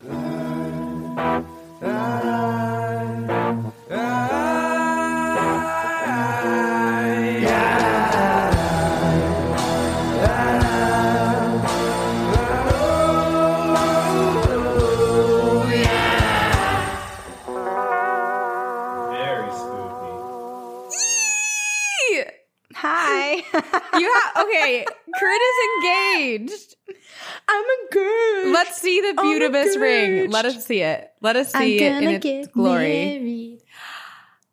Very Have okay. Kurt is engaged. I'm a girl. Let's see the beautiful ring. Let us see it. Let us see it in its glory. married.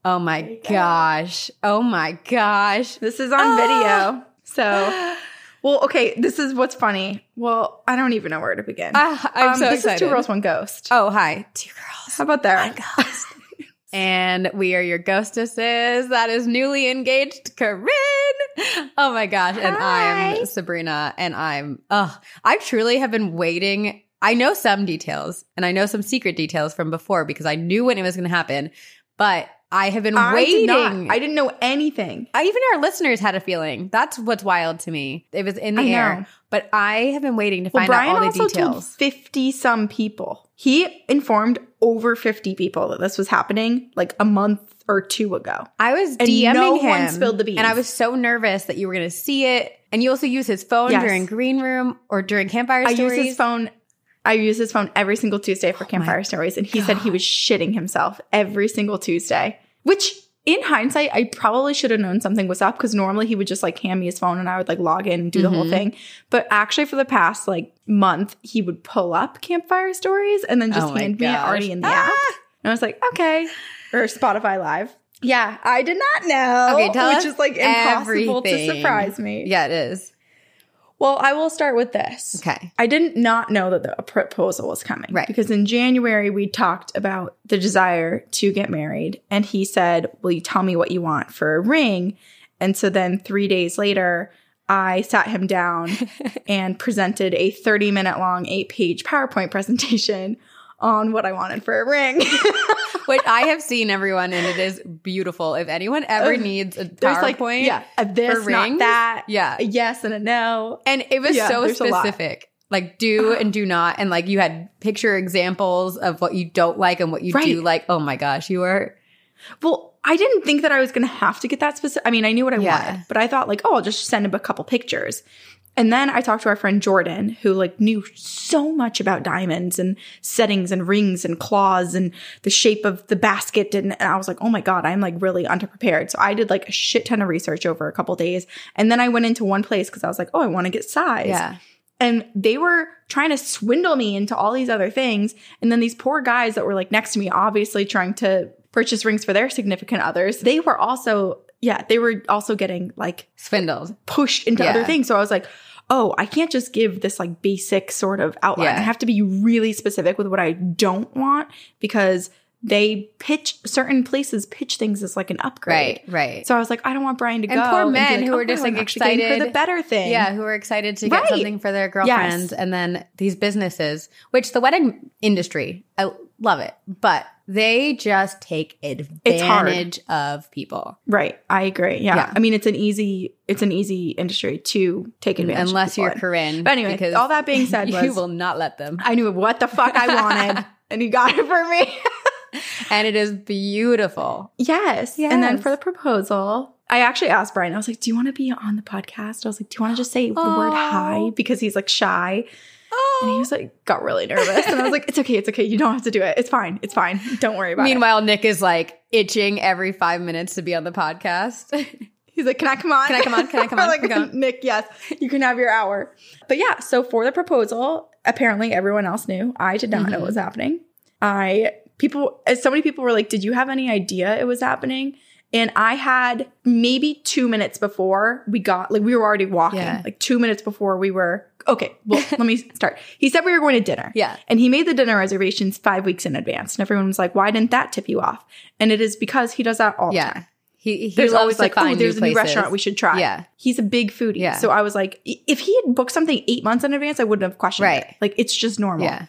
Oh my gosh. Oh my gosh. This is on Ah. video. So, well, okay. This is what's funny. Well, I don't even know where to begin. Ah, I'm Um, so this excited. is two girls, one ghost. Oh, hi. Two girls. How about that? And we are your ghostesses. That is newly engaged Corinne. Oh my gosh. And I'm Sabrina. And I'm, oh, I truly have been waiting. I know some details and I know some secret details from before because I knew when it was going to happen. But I have been I waiting. did. I didn't know anything. I, even our listeners had a feeling. That's what's wild to me. It was in the I know. air. But I have been waiting to Well, find Brian out all the also told details. fifty some people. He informed over fifty people that this was happening like a month or two ago. I was And DMing no him. one spilled the beans. And I was so nervous that you were going to see it. And you also use his phone Yes. during green room or during campfire I stories. use his phone. I use his phone every single Tuesday for Oh campfire stories, and he said he was shitting himself every single Tuesday. Which, in hindsight, I probably should have known something was up because normally he would just like hand me his phone and I would like log in and do the whole Mhm. thing. But actually, for the past like month, he would pull up campfire stories and then just Oh hand me it already in the Ah! app. And I was like, okay, or Spotify Live. Yeah, I did not know. Okay, tell which us is like impossible to surprise me. Yeah, it is. Well, I will start with this. Okay. I didn't not know that the proposal was coming. Right. Because in January, we talked about the desire to get married. And he said, Will you tell me what you want for a ring? And so then three days later, I sat him down and presented a 30 minute long, eight page PowerPoint presentation on what I wanted for a ring. Which I have seen everyone and it is beautiful. If anyone ever needs a There's PowerPoint. like, yeah, uh, a this, for not rings? that. Yeah. A yes and a no. And it was Yeah, so there's specific. Like do uh-huh. and do not. And like you had picture examples of what you don't like and what you do like. Oh my gosh, you are Well, I didn't think that I was going to have to get that specific. I mean, I knew what I Yeah. wanted, but I thought like, oh, I'll just send him a couple pictures. And then I talked to our friend Jordan, who like knew so much about diamonds and settings and rings and claws and the shape of the basket. And, and I was like, oh my God, I'm like really underprepared. So I did like a shit ton of research over a couple days. And then I went into one place because I was like, oh, I want to get size. Yeah. And they were trying to swindle me into all these other things. And then these poor guys that were like next to me, obviously trying to purchase rings for their significant others, they were also, yeah, they were also getting like Swindled. pushed into Yeah. other things. So I was like, oh, I can't just give this like basic sort of outline. Yeah. I have to be really specific with what I don't want because they pitch certain places pitch things as like an upgrade. Right, right. So I was like, I don't want Brian to And go. poor men who "Oh, are just, like, excited for the better thing. Yeah, who are excited to get Right. something for their girlfriends. And then these businesses, which the wedding industry, I love it, but they just take advantage of people. Right. I agree. Yeah. Yeah. I mean, it's an easy, it's an easy industry to take mm, advantage. Of. Unless you're in. Corinne. But anyway, because all that being said you was- will not let them. I knew what the fuck I wanted, and he got it for me. And it is beautiful. yes. And then for the proposal, I actually asked Brian. I was like, "Do you want to be on the podcast?" I was like, "Do you want to just say the word hi?" Because he's like shy. And he was like, got really nervous. And I was like, it's okay. It's okay. You don't have to do it. It's fine. It's fine. Don't worry about it. Meanwhile, Nick is like itching every five minutes to be on the podcast. He's like, can I come on? Can I come on? Can I come on? Like, come on? Nick, yes, you can have your hour. But yeah, so for the proposal, apparently everyone else knew. I did not know Mhm. what was happening. I, people, as so many people were like, did you have any idea it was happening? And I had maybe two minutes before we got, like, we were already walking, Yeah. like two minutes before we were, okay, well, let me start. He said we were going to dinner. Yeah. And he made the dinner reservations five weeks in advance. And everyone was like, why didn't that tip you off? And it is because he does that all the time yeah. He, he there's loves always like, oh, there's a new places. restaurant we should try. Yeah. He's a big foodie. Yeah. So I was like, if he had booked something eight months in advance, I wouldn't have questioned Right. it. Like, it's just normal. Yeah.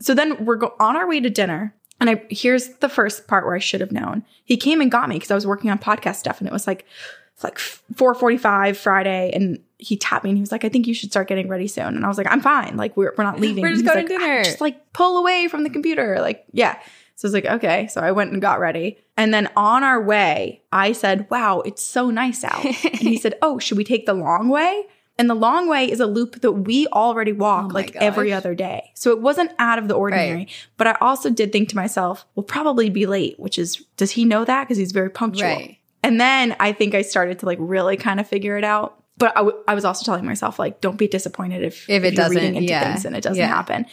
So then we're go- on our way to dinner. And I here's the first part where I should have known. He came and got me because I was working on podcast stuff and it was like it's like 4:45 Friday and he tapped me and he was like, I think you should start getting ready soon. And I was like, I'm fine. Like we're, we're not leaving. We're just going to ah, dinner. Just like pull away from the computer. Like, yeah. So I was like, okay. So I went and got ready. And then on our way, I said, wow, it's so nice out. and he said, oh, should we take the long way? And the long way is a loop that we already walk Oh like every other day. So it wasn't out of the ordinary. Right. But I also did think to myself, we'll probably be late, which is, does he know that? Because he's very punctual. Right. And then I think I started to like really kind of figure it out. But I, w- I was also telling myself, like, don't be disappointed if, If it you're reading doesn't, into yeah. things and it doesn't Yeah. happen.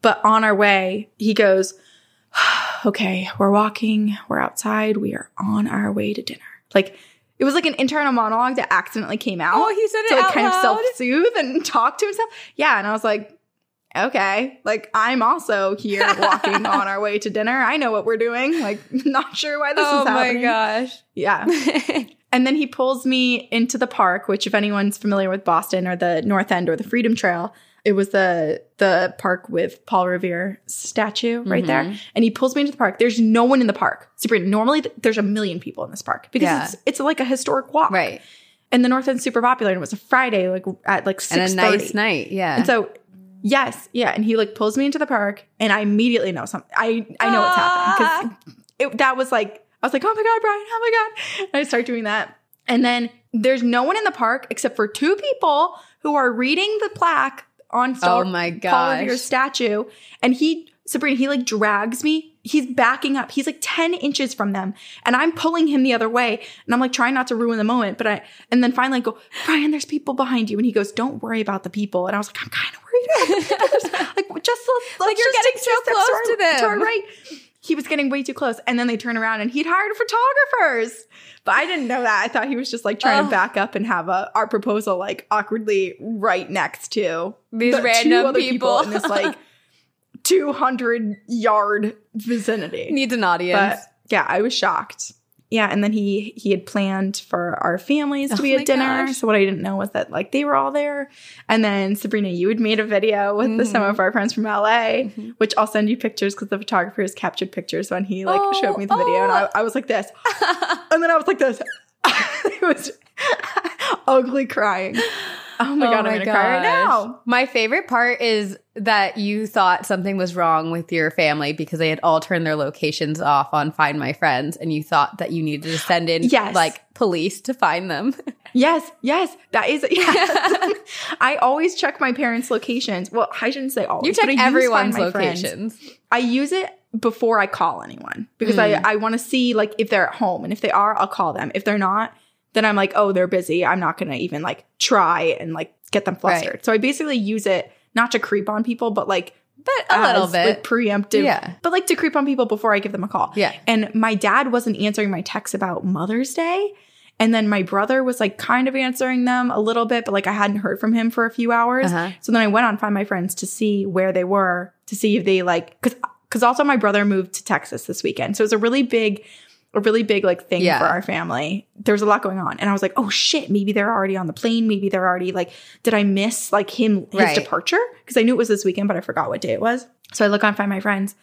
But on our way, he goes, okay, we're walking, we're outside, we are on our way to dinner. Like, it was like an internal monologue that accidentally came out. Oh, he said it to like kind of self-soothe and talk to himself. Yeah, and I was like, okay, like I'm also here walking on our way to dinner. I know what we're doing. Like, not sure why this oh is happening oh my gosh. Yeah. And then he pulls me into the park, which if anyone's familiar with Boston or the North End or the Freedom Trail, it was the the park with Paul Revere statue right there. Mhm. And he pulls me into the park. There's no one in the park. Sabrina, normally th- there's a million people in this park because Yeah. it's it's like a historic walk. right. And the North End's super popular and it was a Friday like at like 6:30. And a nice night. Yeah. And so yes, yeah, and he like pulls me into the park and I immediately know something. I I know what's happening cuz that was like I was like, "Oh my god, Brian. Oh my god." And I start doing that. And then there's no one in the park except for two people who are reading the plaque on oh Star- Oh my Revere's gosh. statue and he Sabrina, he like drags me. He's backing up. He's like 10 inches from them. And I'm pulling him the other way. And I'm like trying not to ruin the moment. But I, and then finally I go, Brian, there's people behind you. And he goes, don't worry about the people. And I was like, I'm kind of worried about the people. Like, just, let's, Like, you're just getting so close our- to them. To our right. He was getting way too close. And then they turn around and he'd hired photographers. But I didn't know that. I thought he was just like trying Oh. to back up and have a, our proposal like awkwardly right next to These random other people. in this like 200 yard vicinity. Needs an audience. But yeah, I was shocked. Yeah, and then he he had planned for our families to Oh be at dinner. gosh. So what I didn't know was that like they were all there. And then Sabrina, you had made a video with the, some of our friends from LA, Mhm. which I'll send you pictures because the photographers captured pictures when he like Oh, showed me the video, and I, oh. I was like this, and then I was like this. it was ugly crying. Oh my Oh god, I'm gonna cry right gosh. now. My favorite part is that you thought something was wrong with your family because they had all turned their locations off on Find My Friends, and you thought that you needed to send in Yes. like police to find them. Yes, yes, that is. Yes. I always check my parents' locations. Well, I shouldn't say always. You check everyone's My Friends. locations. I use it before I call anyone because Mm. I I want to see like if they're at home, and if they are, I'll call them. If they're not, then I'm like, oh, they're busy. I'm not gonna even like try and like get them flustered. Right. So I basically use it not to creep on people, but like But a little bit. like preemptive. Yeah. but like to creep on people before I give them a call. yeah. And my dad wasn't answering my texts about Mother's Day. And then my brother was like kind of answering them a little bit, but like I hadn't heard from him for a few hours. Uh-huh. So then I went on Find My Friends to see where they were, to see if they like, cause, cause also my brother moved to Texas this weekend. So it was a really big, a really big like thing Yeah. for our family. There was a lot going on. And I was like, oh shit, maybe they're already on the plane. Maybe they're already like, did I miss like him, his Right. departure? Cause I knew it was this weekend, but I forgot what day it was. So I look on Find My Friends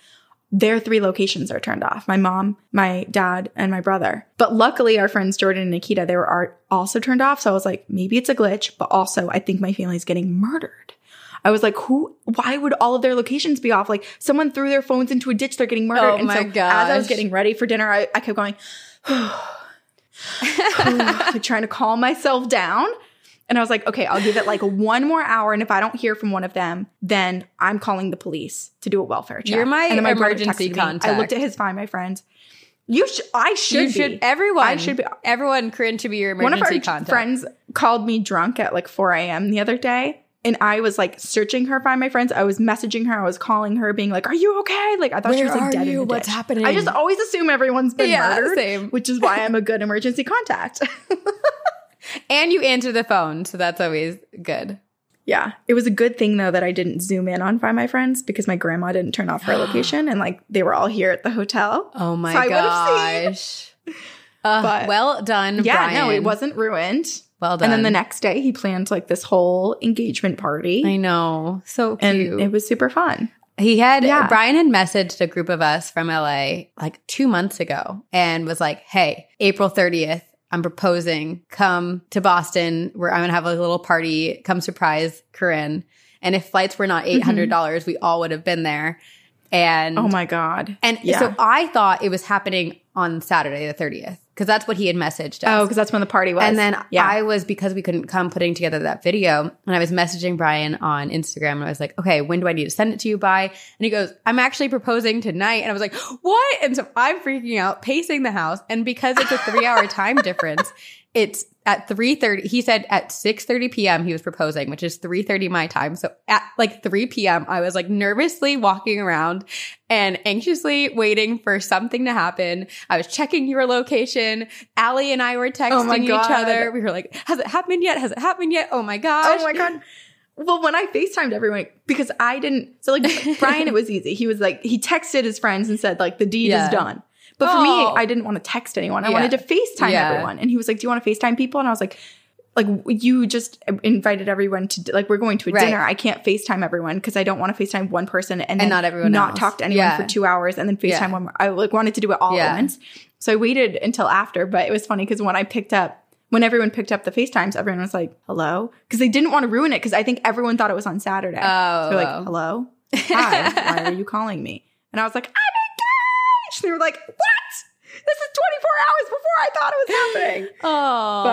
their three locations are turned off my mom my dad and my brother but luckily our friends jordan and nikita they were also turned off so i was like maybe it's a glitch but also i think my family's getting murdered i was like who why would all of their locations be off like someone threw their phones into a ditch they're getting murdered Oh and my so as i was getting ready for dinner i, I kept going like trying to calm myself down And I was like, okay, I'll give it like one more hour. And if I don't hear from one of them, then I'm calling the police to do a welfare check. You're my and then brother emergency texted me. I looked at his fine, My Friends. You should, I should you be. should everyone I should be. everyone Corinne should be your emergency contact. One of our contact. friends called me drunk at like 4 a.m. the other day. And I was like searching her, find my friends. I was messaging her. I was calling her, being like, "Are you okay?" Like I thought she was like dead you? in the What's ditch. happening? I just always assume everyone's been Yeah, murdered, same. which is why I'm a good emergency contact. and you answer the phone, so that's always good. yeah, it was a good thing though that I didn't zoom in on Find My Friends because my grandma didn't turn off her location, and like they were all here at the hotel. Oh my So gosh. Uh, But- well done, Yeah, Brian. no, it wasn't ruined. Well done. And then the next day, he planned like this whole engagement party, I know. So and it was super fun. He had Yeah. Brian had messaged a group of us from LA like two months ago and was like, "Hey, April 30th, I'm proposing. Come to Boston. Where I'm gonna have a little party. Come surprise Corinne. And if flights were not mm-hmm. eight hundred dollars, we all would have been there. And Oh my god! and yeah. so I thought it was happening on Saturday the 30th because that's what he had messaged oh, us. Oh, because that's when the party was. And then yeah, I was because we couldn't come putting together that video, and I was messaging Brian on Instagram, and I was like, "Okay, when do I need to send it to you by?" And he goes, "I'm actually proposing tonight," and I was like, "What?" And so I'm freaking out, pacing the house, and because it's a three hour time difference, it's at 3:30. He said at 6:30 p.m. he was proposing, which is 3:30 my time. So at like 3 p.m. I was like nervously walking around and anxiously waiting for something to happen. I was checking your location. Allie and I were oh texting Oh each other. We were like, "Has it happened yet? Has it happened yet? Oh my gosh!" oh my god. Well, when I FaceTimed everyone, because I didn't, so like Brian, it was easy. He was like, he texted his friends and said, like, the deed Yeah. is done. But for Oh. me, I didn't want to text anyone. I Yeah. wanted to FaceTime Yeah. everyone. And he was like, Do you want to FaceTime people? And I was like, like you just invited everyone to like we're going to a Right. dinner. I can't FaceTime everyone because I don't want to FaceTime one person and, then not everyone not else. talk to anyone Yeah. for two hours and then FaceTime one. More. I like wanted to do it all at once. So I waited until after, but it was funny because when I picked up when everyone picked up the FaceTimes, everyone was like, hello? Because they didn't want to ruin it because I think everyone thought it was on Saturday. Oh, so they're oh. like, hello? Hi, why are you calling me? And I was like, I'm engaged. And they were like, what? This is 24 hours before I thought it was happening. Oh,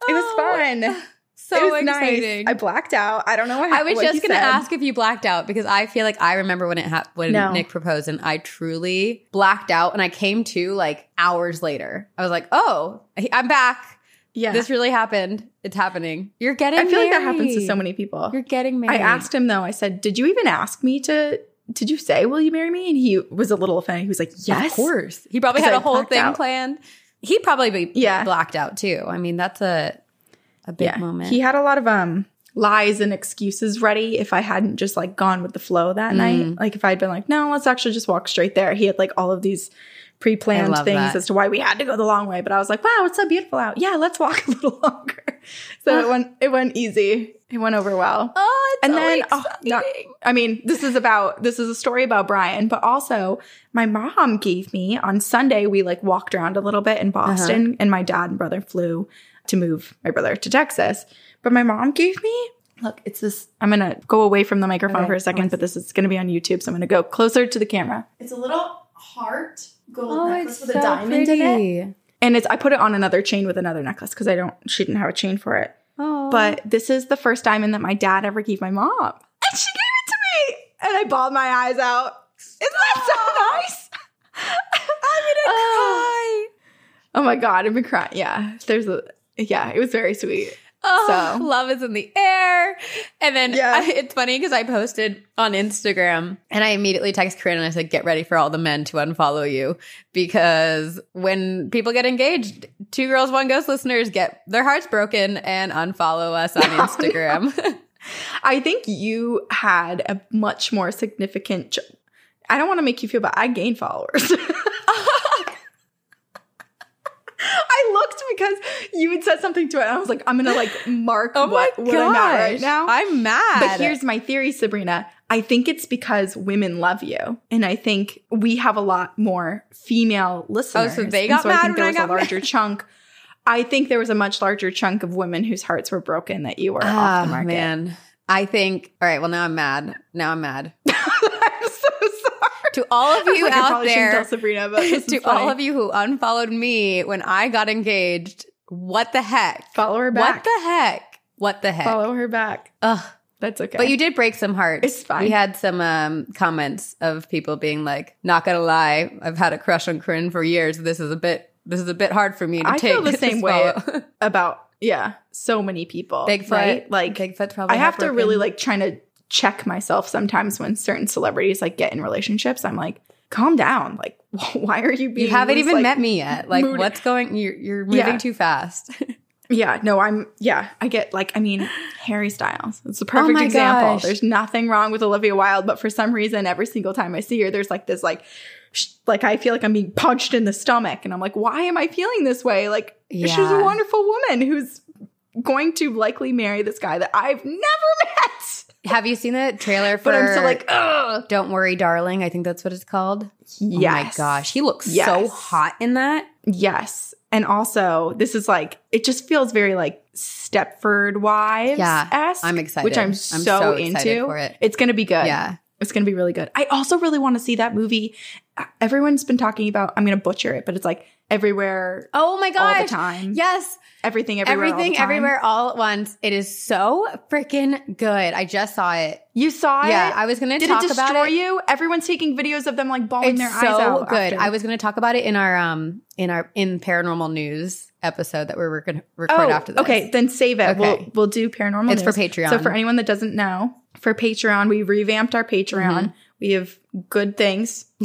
but It was fun. Oh, so it was exciting. nice. I blacked out. I don't know what happened. I was just going to ask if you blacked out because I feel like I remember when it ha- when No. Nick proposed and I truly blacked out and I came to like hours later. I was like, "Oh, I'm back. Yeah. This really happened. It's happening. You're getting I feel like that happens to so many people. You're getting married. I asked him though, I said, Did you even ask me to did you say will you marry me? And he was a little offended. He was like, Yes. Of course. He probably had I a whole thing out. planned. He'd probably be Yeah. blacked out too. I mean, that's a a big Yeah. moment. He had a lot of um lies and excuses ready if I hadn't just like gone with the flow that Mm. night. Like if I'd been like, no, let's actually just walk straight there. He had like all of these pre-planned things that. as to why we had to go the long way. But I was like, wow, it's so beautiful out. Yeah, let's walk a little longer. So it went it went easy. It went over well. oh, it's and so then oh, not- I mean, this is about this is a story about Brian, but also my mom gave me on Sunday. We like walked around a little bit in Boston, Uh-huh. and my dad and brother flew to move my brother to Texas. But my mom gave me look. It's this. I'm gonna go away from the microphone Okay, for a second, but this is gonna be on YouTube, so I'm gonna go closer to the camera. It's a little heart gold Oh, necklace it's with a so diamond in it, and it's. I put it on another chain with another necklace because I don't. She didn't have a chain for it. Oh. But this is the first diamond that my dad ever gave my mom. And she gave it to me. And I bawled my eyes out. Isn't that so nice? I'm gonna cry. Oh my god, I've been crying. Yeah. There's a yeah, it was very sweet. Oh, So- love is in the air. And then Yeah. I- it's funny because I posted on Instagram and I immediately text Corinne and I said, get ready for all the men to unfollow you. Because when people get engaged, two girls, one ghost listeners get their hearts broken and unfollow us on Instagram. I think you had a much more significant ch- I don't want to make you feel bad. I gained followers. I looked because you had said something to it, and I was like, I'm gonna like mark oh what, what I'm at right now. I'm mad. But here's my theory, Sabrina. I think it's because women love you. And I think we have a lot more female listeners. Oh, so they got so I mad think there was I a larger chunk. I think there was a much larger chunk of women whose hearts were broken that you were off the Ah, market. man. I think, all right, well, now I'm mad. Now I'm mad. I'm so sorry. To all of you Like, out there, Sabrina, to all of you who unfollowed me when I got engaged, what the heck? follow her back. What the heck? What the heck? Follow her back. Ugh. That's okay. But you did break some hearts. It's fine. We had some um, comments of people being like, "Not gonna lie, I've had a crush on Corinne for years. This is a bit, this is a bit hard for me to I take." feel the same way about yeah, so many people. Bigfoot, right? Like Bigfoot's probably. I have to really like trying to check myself sometimes when certain celebrities like get in relationships. I'm like, calm down. Like, why are you being? You haven't even like, met me yet. Like, moody- what's going? You're, you're moving Yeah. too fast. Yeah, no, I'm. Yeah, I get like. I mean, Harry Styles. It's a perfect Oh example. gosh. There's nothing wrong with Olivia Wilde, but for some reason, every single time I see her, there's like this like. sh- Like I feel like I'm being punched in the stomach, and I'm like, why am I feeling this way? Like she's a wonderful woman who's going to likely marry this guy that I've never met. Have you seen the trailer for? But I'm still like, ugh. "Don't Worry, Darling." I think that's what it's called. Yes. Oh my gosh, he looks so hot in that. Yes. And also, this is like, it just feels very like Stepford Wives. Yeah, I'm excited. Which I'm, I'm so, so into. for it. It's going to be good. Yeah. It's going to be really good. I also really want to see that movie. Uh, Everyone's been talking about, I'm going to butcher it, but it's like everywhere, Oh my god! all the time. Yes, Everything, everywhere. all everything, time. everywhere, all at once. It is so freaking good. I just saw it. You saw Yeah, it? Yeah i was going to Did talk it destroy about it. you? Everyone's taking videos of them like bawling It's their eyes out. good. after. I was going to talk about it in our um in our in paranormal news episode that we're going to record Oh, after this. Okay, then save it. Okay. We'll we'll do paranormal. It's for. Patreon. So for anyone that doesn't know, for Patreon, we revamped our Patreon. Mm-hmm. We have good things.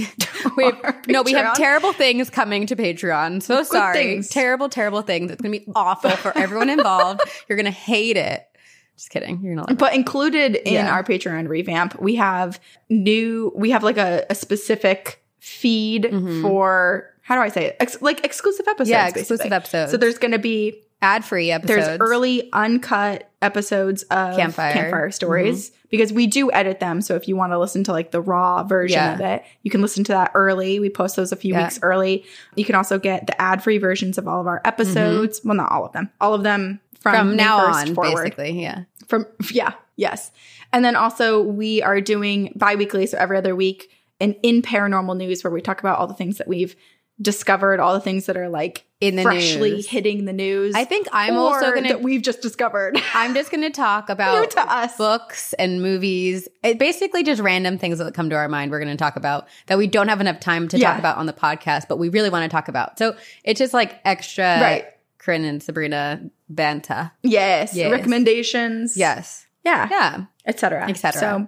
We have, no, we have terrible things coming to Patreon. So sorry. things. Terrible, terrible things. It's going to be awful for everyone involved. You're going to hate it. Just kidding. You're not. But included in Yeah. our Patreon revamp, we have new. We have like a, a specific feed Mhm. for how do I say it? Ex- like exclusive episodes. Yeah, basically. exclusive episodes. So there's going to be ad free episodes. there's early uncut episodes of Campfire. Mm-hmm. campfire stories because we do edit them. So if you want to listen to like the raw version Yeah. of it, you can listen to that early. We post those a few Yeah. weeks early. You can also get the ad free versions of all of our episodes. Well, not all of them. All of them from, Mm-hmm. from now 1st on, forward. basically. Yeah. From yeah, yes. And then also we are doing bi-weekly, so every other week, an in paranormal news where we talk about all the things that we've discovered, all the things that are like In the freshly news. hitting the news. I think I'm also going that to. we've just discovered. I'm just going to talk about to us. books and movies. It basically just random things that come to our mind. We're going to talk about that we don't have enough time to Yeah. talk about on the podcast, but we really want to talk about. So it's just like extra, Right. Corinne and Sabrina Banta. Yes. Yes. Recommendations. Yes, Yeah. yeah. Etc. Et cetera. So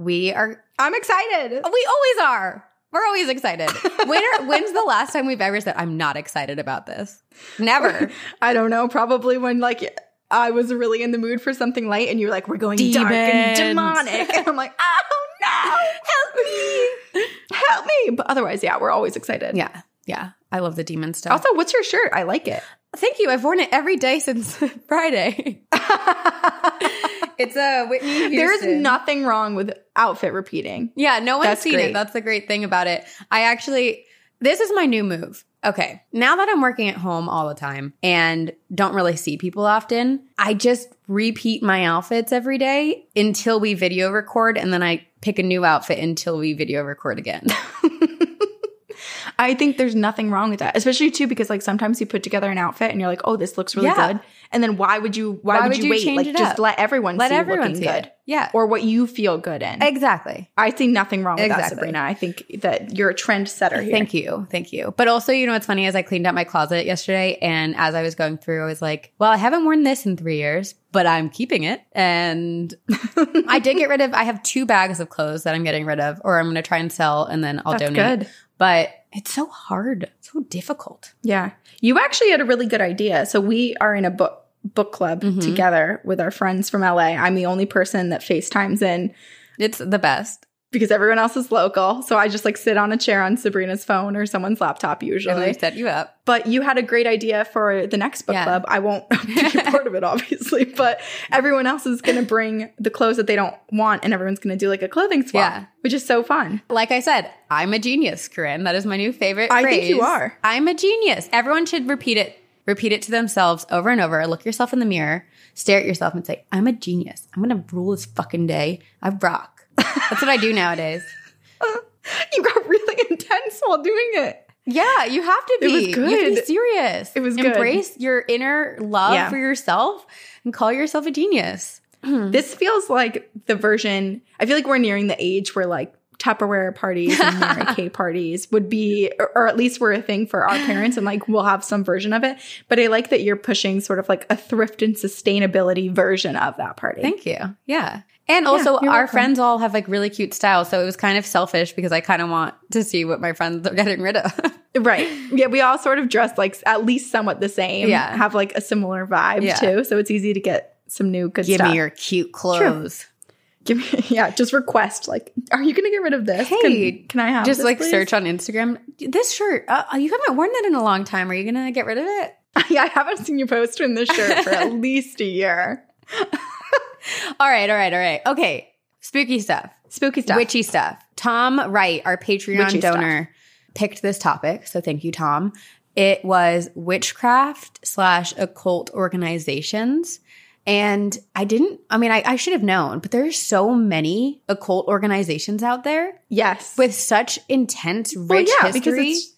We are. I'm excited. We always are. We're always excited. when are, when's the last time we've ever said I'm not excited about this? Never. I don't know. Probably when like I was really in the mood for something light and you're like, we're going dark and demonic. And I'm like, oh no, help me. Help me. But otherwise, yeah, we're always excited. yeah, yeah. I love the demon stuff. Also, what's your shirt? I like it. Thank you. I've worn it every day since Friday. it's a Whitney Houston. There's nothing wrong with outfit repeating. Yeah, no one's That's seen great. it. That's the great thing about it. I actually, this is my new move. Okay. Now that I'm working at home all the time and don't really see people often, I just repeat my outfits every day until we video record. And then I pick a new outfit until we video record again. I think there's nothing wrong with that, especially too because like sometimes you put together an outfit and you're like, oh, this looks really Yeah. good, And then why would you why, Why would, you, you wait? Like just let everyone Let see everyone looking see good. it. Yeah. Or what you feel good in. Exactly. I see nothing wrong with that, Sabrina. I think that you're a trendsetter here. Thank you. Thank you. But also, you know what's funny is I cleaned out my closet yesterday and as I was going through, I was like, well, I haven't worn this in three years, but I'm keeping it. And I did get rid of I have two bags of clothes that I'm getting rid of, or I'm gonna try and sell and then I'll That's donate. good. But it's so hard, so difficult. Yeah. You actually had a really good idea. So we are in a book book club Mhm. together with our friends from LA. I'm the only person that FaceTimes in It's the best. Because everyone else is local. So I just like sit on a chair on Sabrina's phone or someone's laptop And usually. we set you up. But you had a great idea for the next book Yeah. club. I won't be a part of it, obviously, but everyone else is going to bring the clothes that they don't want and everyone's going to do like a clothing swap, Yeah. which is so fun. Like I said, I'm a genius, Corinne. That is my new favorite I phrase. think you are. I'm a genius. Everyone should repeat it. Repeat it to themselves over and over. Look yourself in the mirror, stare at yourself and say, I'm a genius. I'm going to rule this fucking day. I rock. That's what I do nowadays. You got really intense while doing it. Yeah, you have to be. It was You have to be serious. It was good. Embrace your inner love Yeah. for yourself and call yourself a genius. This feels like the version. I feel like we're nearing the age where like Tupperware parties and Mary Kay parties would be, or, or at least were a thing for our parents, and like we'll have some version of it. But I like that you're pushing sort of like a thrift and sustainability version of that party. Thank you. Yeah. And also, you're our welcome. friends all have like really cute styles. So it was kind of selfish because I kind of want to see what my friends are getting rid of. right? Yeah, we all sort of dress like at least somewhat the same. Yeah. have like a similar vibe Yeah. too. So it's easy to get some new good Give stuff. Give me your cute clothes. Give me, yeah. Just request like, are you going to get rid of this? Hey, can, can I have Just this, like please? search on Instagram. This shirt, uh, you haven't worn that in a long time. Are you going to get rid of it? yeah, I haven't seen you post in this shirt for at least a year. All right, all right, all right. Okay. Spooky stuff. Spooky stuff. Witchy stuff. Tom Wright, our Patreon Witchy stuff. donor, picked this topic. So thank you, Tom. It was witchcraft slash occult organizations. And I didn't, I mean, I, I should have known, but there's so many occult organizations out there yes. with such intense, Well, rich yeah, because history. it's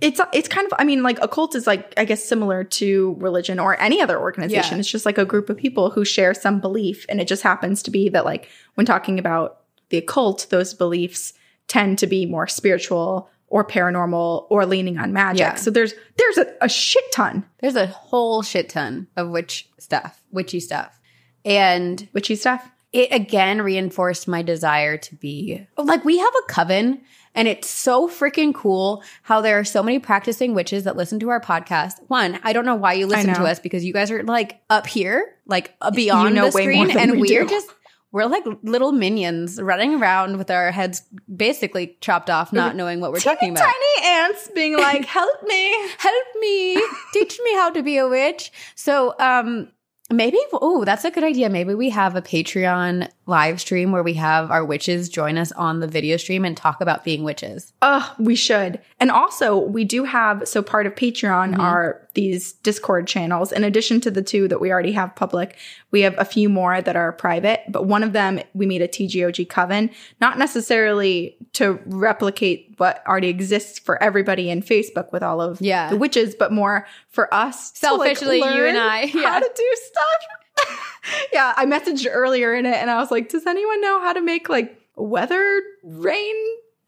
it's it's kind of I mean like a cult is like I guess similar to religion or any other organization. Yeah. It's just like a group of people who share some belief and it just happens to be that like when talking about the occult, those beliefs tend to be more spiritual or paranormal or leaning on magic. Yeah. So there's there's a, a shit ton There's a whole shit ton of witch stuff, witchy stuff. And witchy stuff. it again reinforced my desire to be like we have a coven and it's so freaking cool how there are so many practicing witches that listen to our podcast. One, I don't know why you listen to us because you guys are like up here, like uh, beyond know the screen, and we we're do. just we're like little minions running around with our heads basically chopped off, not knowing what we're talking about. Tiny ants being like, "Help me." Help me, teach me how to be a witch. So, um, maybe oh, that's a good idea. Maybe we have a Patreon live stream where we have our witches join us on the video stream and talk about being witches. Oh, we should. And also, we do have so part of Patreon Mm-hmm. are these Discord channels. In addition to the two that we already have public, we have a few more that are private. But one of them, we made a TGOG coven, not necessarily to replicate what already exists for everybody in Facebook with all of Yeah. the witches, but more for us. to, like, Selfishly, you and I, yeah. How to do stuff. yeah, I messaged earlier in it and I was like, does anyone know how to make like weather rain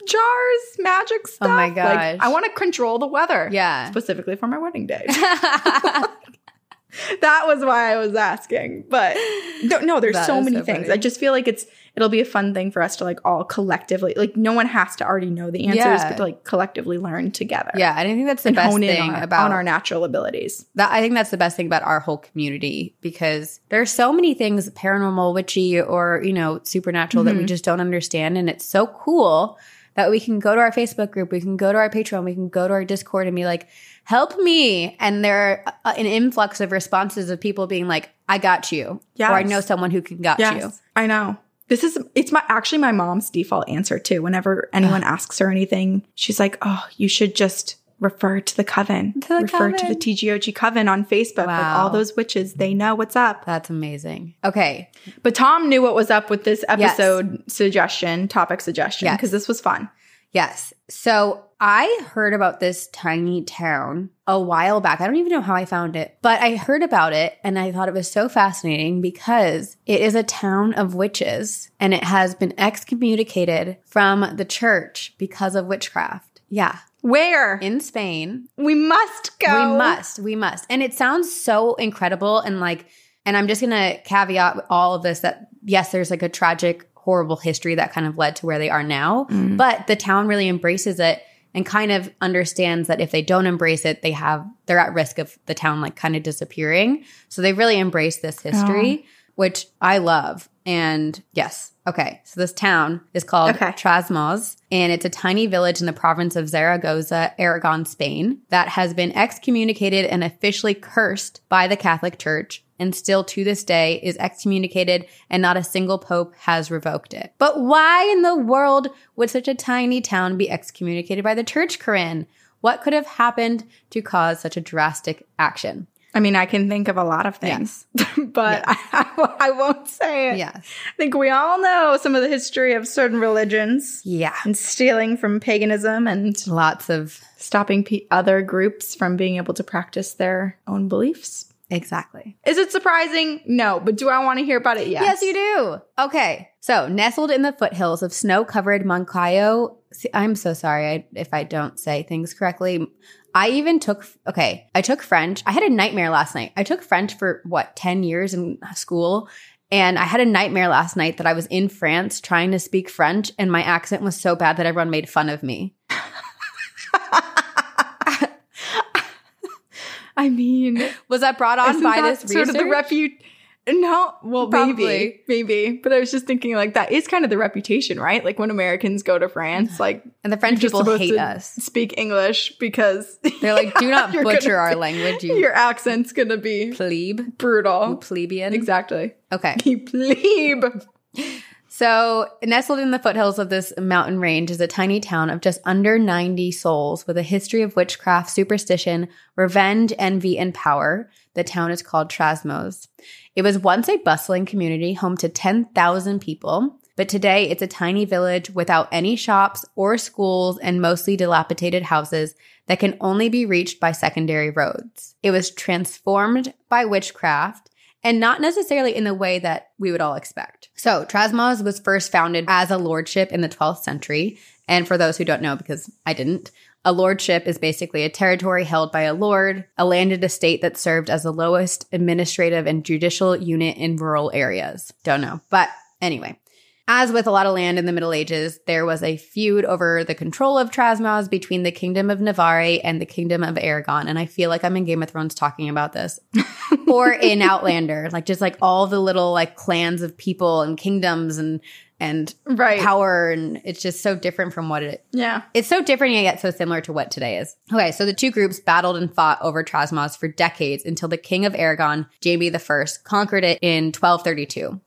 jars, magic stuff? Oh my Like, gosh. I want to control the weather. Yeah. Specifically for my wedding day. that was why I was asking. But no, no there's That so many so things. funny. I just feel like it's it'll be a fun thing for us to like all collectively like no one has to already know the answers, Yeah. but to like collectively learn together. yeah, and I think that's the best thing about on our natural abilities. that I think that's the best thing about our whole community because there are so many things paranormal, witchy, or you know, supernatural that we Mhm. just don't understand, and it's so cool that we can go to our Facebook group, we can go to our Patreon, we can go to our Discord and be like, "Help me!" And there are uh, an influx of responses of people being like, "I got you," or "I know someone who can got you." I know. This is it's my actually my mom's default answer too. Whenever anyone asks her anything, she's like, "Oh, you should just refer to the coven. To the refer to coven. the TGOG coven on Facebook. Like Wow. all those witches, they know what's up." That's amazing. Okay, But Tom knew what was up with this episode suggestion, topic suggestion, Yes. because this was fun. Yes. So I heard about this tiny town a while back. I don't even know how I found it, but I heard about it and I thought it was so fascinating because it is a town of witches and it has been excommunicated from the church because of witchcraft. Yeah. Where? In Spain. we must go. We must. We must. And it sounds so incredible and like and I'm just going to caveat all of this that yes, there's like a tragic horrible history that kind of led to where they are now, mm. but the town really embraces it and kind of understands that if they don't embrace it, they have they're at risk of the town like kind of disappearing. So they really embrace this history, oh. which I love. And yes, okay. So this town is called Okay. Trasmoz, and it's a tiny village in the province of Zaragoza, Aragon, Spain, that has been excommunicated and officially cursed by the Catholic Church, and still to this day is excommunicated, and not a single pope has revoked it. But why in the world would such a tiny town be excommunicated by the church, Corinne? What could have happened to cause such a drastic action? I mean, I can think of a lot of things, but I, I won't say it. Yes. I think we all know some of the history of certain religions Yeah. and stealing from paganism and Lots of stopping pe other groups from being able to practice their own beliefs. exactly. Is it surprising? No, but do I want to hear about it? Yes. Yes, you do. Okay. So, nestled in the foothills of snow covered Moncayo. See, I'm so sorry I, if I don't say things correctly. I even took, okay, I took French. I had a nightmare last night. I took French for what, 10 years in school. And I had a nightmare last night that I was in France trying to speak French and my accent was so bad that everyone made fun of me. I mean, Was that brought on isn't by that this sort of the research? No, well, Probably. maybe, maybe. But I was just thinking, like that is kind of the reputation, right? Like when Americans go to France, like and the French people hate to us. Speak English because They're like, do not butcher our language, you Your accent's gonna be plebe, brutal. plebeian. Exactly. Okay. You plebe. So, nestled in the foothills of this mountain range is a tiny town of just under 90 souls with a history of witchcraft, superstition, revenge, envy, and power. The town is called Trasmoz. It was once a bustling community home to 10,000 people, but today it's a tiny village without any shops or schools and mostly dilapidated houses that can only be reached by secondary roads. It was transformed by witchcraft and not necessarily in the way that we would all expect. So, Trasmoz was first founded as a lordship in the 12th century. And for those who don't know, because I didn't, a lordship is basically a territory held by a lord, a landed estate that served as the lowest administrative and judicial unit in rural areas. Don't know. But anyway, as with a lot of land in the Middle Ages, there was a feud over the control of Trasmoz between the Kingdom of Navarre and the Kingdom of Aragon. And I feel like I'm in Game of Thrones talking about this. or in Outlander, like just like all the little like clans of people and kingdoms and and Right. power and it's just so different from what it Yeah. it's so different yet so similar to what today is. Okay, so the two groups battled and fought over Trasmoz for decades until the king of Aragon, Jamie I, conquered it in 1232.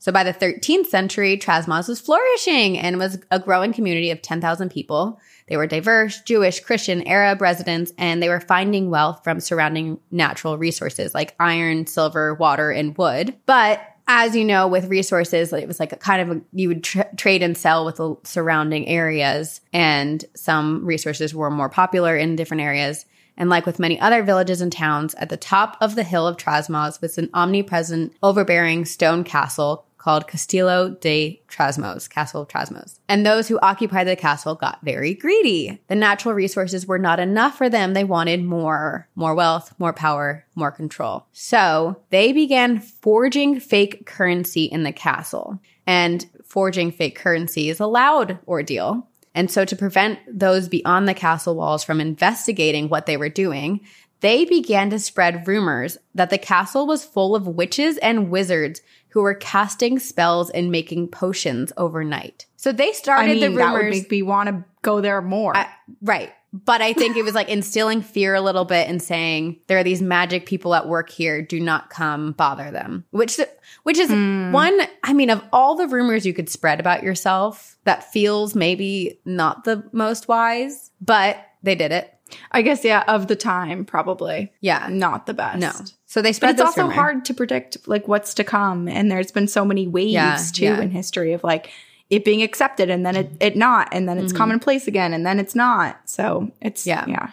So by the 13th century, Trasmoz was flourishing and was a growing community of 10,000 people. They were diverse, Jewish, Christian, Arab residents, and they were finding wealth from surrounding natural resources like iron, silver, water, and wood. But as you know, with resources, it was like a kind of a, you would tra- trade and sell with the surrounding areas, and some resources were more popular in different areas. And like with many other villages and towns, at the top of the hill of Trasmoz was an omnipresent, overbearing stone castle called Castillo de Trasmoz, Castle of Trasmoz. And those who occupied the castle got very greedy. The natural resources were not enough for them. They wanted more, more wealth, more power, more control. So they began forging fake currency in the castle. And forging fake currency is a loud ordeal. And so to prevent those beyond the castle walls from investigating what they were doing, they began to spread rumors that the castle was full of witches and wizards who were casting spells and making potions overnight. So they I started mean, the that would rumors. make me want to go there more. I- right. But I think it was like instilling fear a little bit and saying there are these magic people at work here. Do not come bother them. Which, which is hmm. one. I mean, of all the rumors you could spread about yourself, that feels maybe not the most wise. But they did it. I guess, yeah, of the time, probably Yeah. not the best. No. So they But it's also rumor. hard to predict like what's to come. And there's been so many waves Yeah, too yeah. in history of like it being accepted and then it, it not and then it's mm-hmm. commonplace again and then it's not so it's Yeah. yeah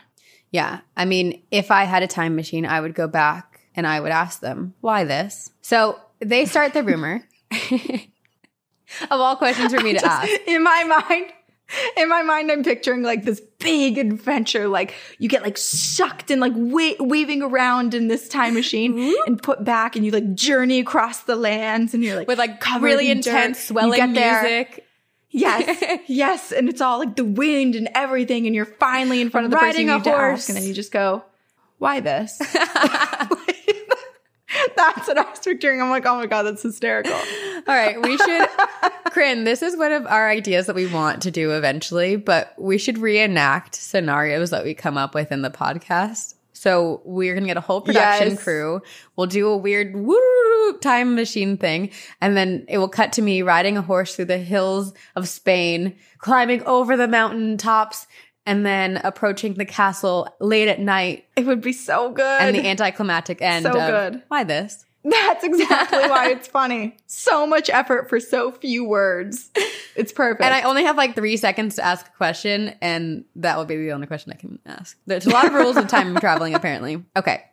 Yeah. I mean, if I had a time machine, I would go back and I would ask them, why this? So they start the rumor. of all questions for me to ask. in my mind in my mind i'm picturing like this big adventure like you get like sucked and like wa- waving around in this time machine and put back and you like journey across the lands and you're like With like really in intense You swelling music. yes. Yes. And it's all like the wind and everything and you're finally in front of the Riding person you a need to ask and then you just go why this that's what i was picturing i'm like oh my god that's hysterical All right, we should, Corinne, this is one of our ideas that we want to do eventually, but we should reenact scenarios that we come up with in the podcast. So we're going to get a whole production Yes. crew. We'll do a weird woo time machine thing. And then it will cut to me riding a horse through the hills of Spain, climbing over the mountain tops, and then approaching the castle late at night it would be so good and the anticlimactic end So of, good. why this? That's exactly why it's funny. So much effort for so few words. It's perfect. And I only have like three seconds to ask a question, and that will be the only question I can ask. There's a lot of rules of time traveling, apparently. Okay.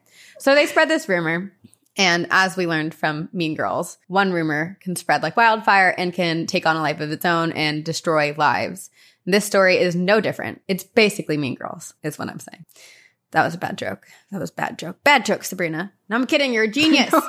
So they spread this rumor. And as we learned from Mean Girls, one rumor can spread like wildfire and can take on a life of its own and destroy lives. This story is no different. It's basically Mean Girls, is what I'm saying. That was a bad joke. That was a bad joke. Bad joke, Sabrina. No, I'm kidding. You're a genius.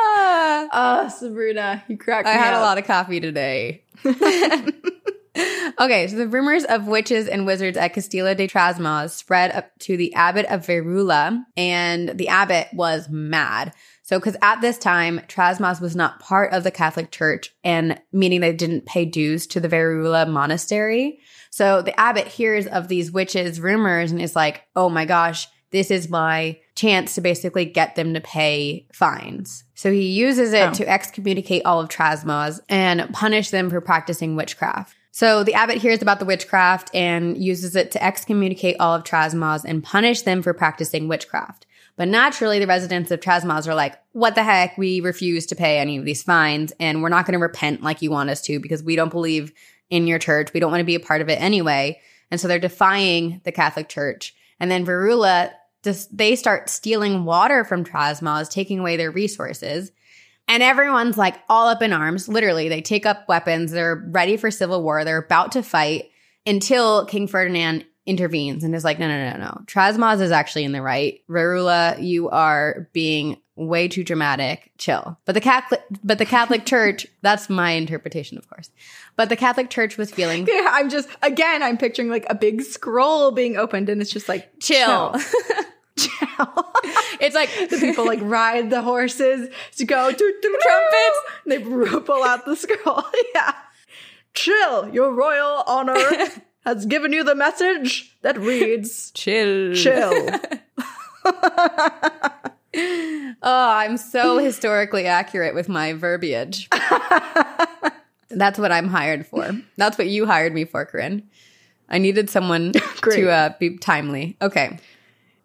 Ah. Ah, Sabrina, you cracked I had a lot of coffee today. okay, so the rumors of witches and wizards at Castillo de Trasmoz spread up to the abbot of Verula, and the abbot was mad. So, because at this time, Trasmoz was not part of the Catholic Church, and meaning they didn't pay dues to the Verula monastery. So the abbot hears of these witches' rumors and is like, oh my gosh, this is my chance to basically get them to pay fines. So he uses it Oh. to excommunicate all of Trasmoz and punish them for practicing witchcraft. So the abbot hears about the witchcraft and uses it to excommunicate all of Trasmoz and punish them for practicing witchcraft. But naturally, the residents of Trasmoz are like, what the heck? We refuse to pay any of these fines and we're not going to repent like you want us to because we don't believe in your church. We don't want to be a part of it anyway. And so they're defying the Catholic Church. And then Verula, just, they start stealing water from Trasmoz, taking away their resources. And everyone's like all up in arms. Literally, they take up weapons. They're ready for civil war. They're about to fight until King Ferdinand intervenes and is like, no, no, no, no. Trasmoz is actually in the right. Verula, you are being way too dramatic. Chill. But the Catholic, but the Catholic Church, that's my interpretation, of course. But the Catholic Church was feeling Yeah, I'm just again, I'm picturing like a big scroll being opened, and it's just like chill. chill. it's like the people like ride the horses to go to the trumpets. And they pull out the scroll. yeah, chill. Your royal honor has given you the message that reads chill. chill. Oh, I'm so historically accurate with my verbiage. That's what I'm hired for. That's what you hired me for, Corinne. I needed someone to uh, be timely. Okay.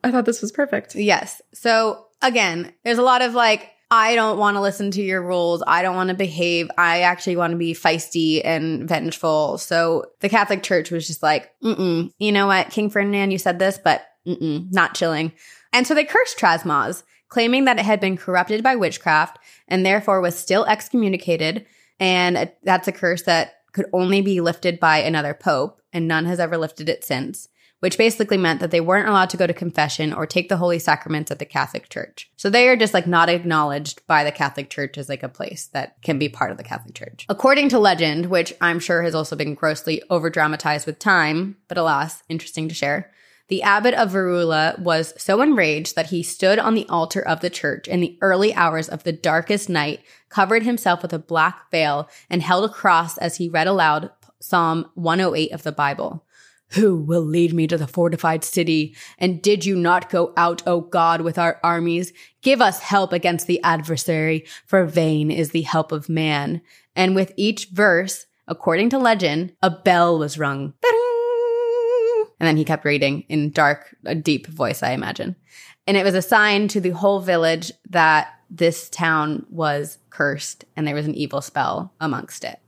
I thought this was perfect. Yes. So again, there's a lot of like, I don't want to listen to your rules. I don't want to behave. I actually want to be feisty and vengeful. So the Catholic Church was just like, mm-mm, you know what, King Ferdinand, you said this, but mm-mm, not chilling. And so they cursed Trasmoz, claiming that it had been corrupted by witchcraft and therefore was still excommunicated. And that's a curse that could only be lifted by another pope, and none has ever lifted it since which basically meant that they weren't allowed to go to confession or take the holy sacraments at the Catholic Church. So they are just like not acknowledged by the Catholic Church as like a place that can be part of the Catholic Church. According to legend, which I'm sure has also been grossly over dramatized with time, but alas, interesting to share. The abbot of Verula was so enraged that he stood on the altar of the church in the early hours of the darkest night, covered himself with a black veil, and held a cross as he read aloud Psalm 108 of the Bible. Who will lead me to the fortified city? And did you not go out, O God, with our armies? Give us help against the adversary, for vain is the help of man. And with each verse, according to legend, a bell was rung. And then he kept reading in dark, a deep voice, I imagine. And it was a sign to the whole village that this town was cursed and there was an evil spell amongst it.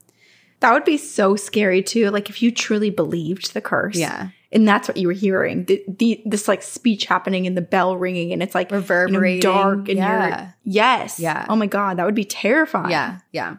That would be so scary too. Like if you truly believed the curse. Yeah. And that's what you were hearing. The, the this like speech happening and the bell ringing and it's like you know, Reverberating. dark and Yeah. you're yes. Yeah. Oh my god, that would be terrifying. Yeah, yeah.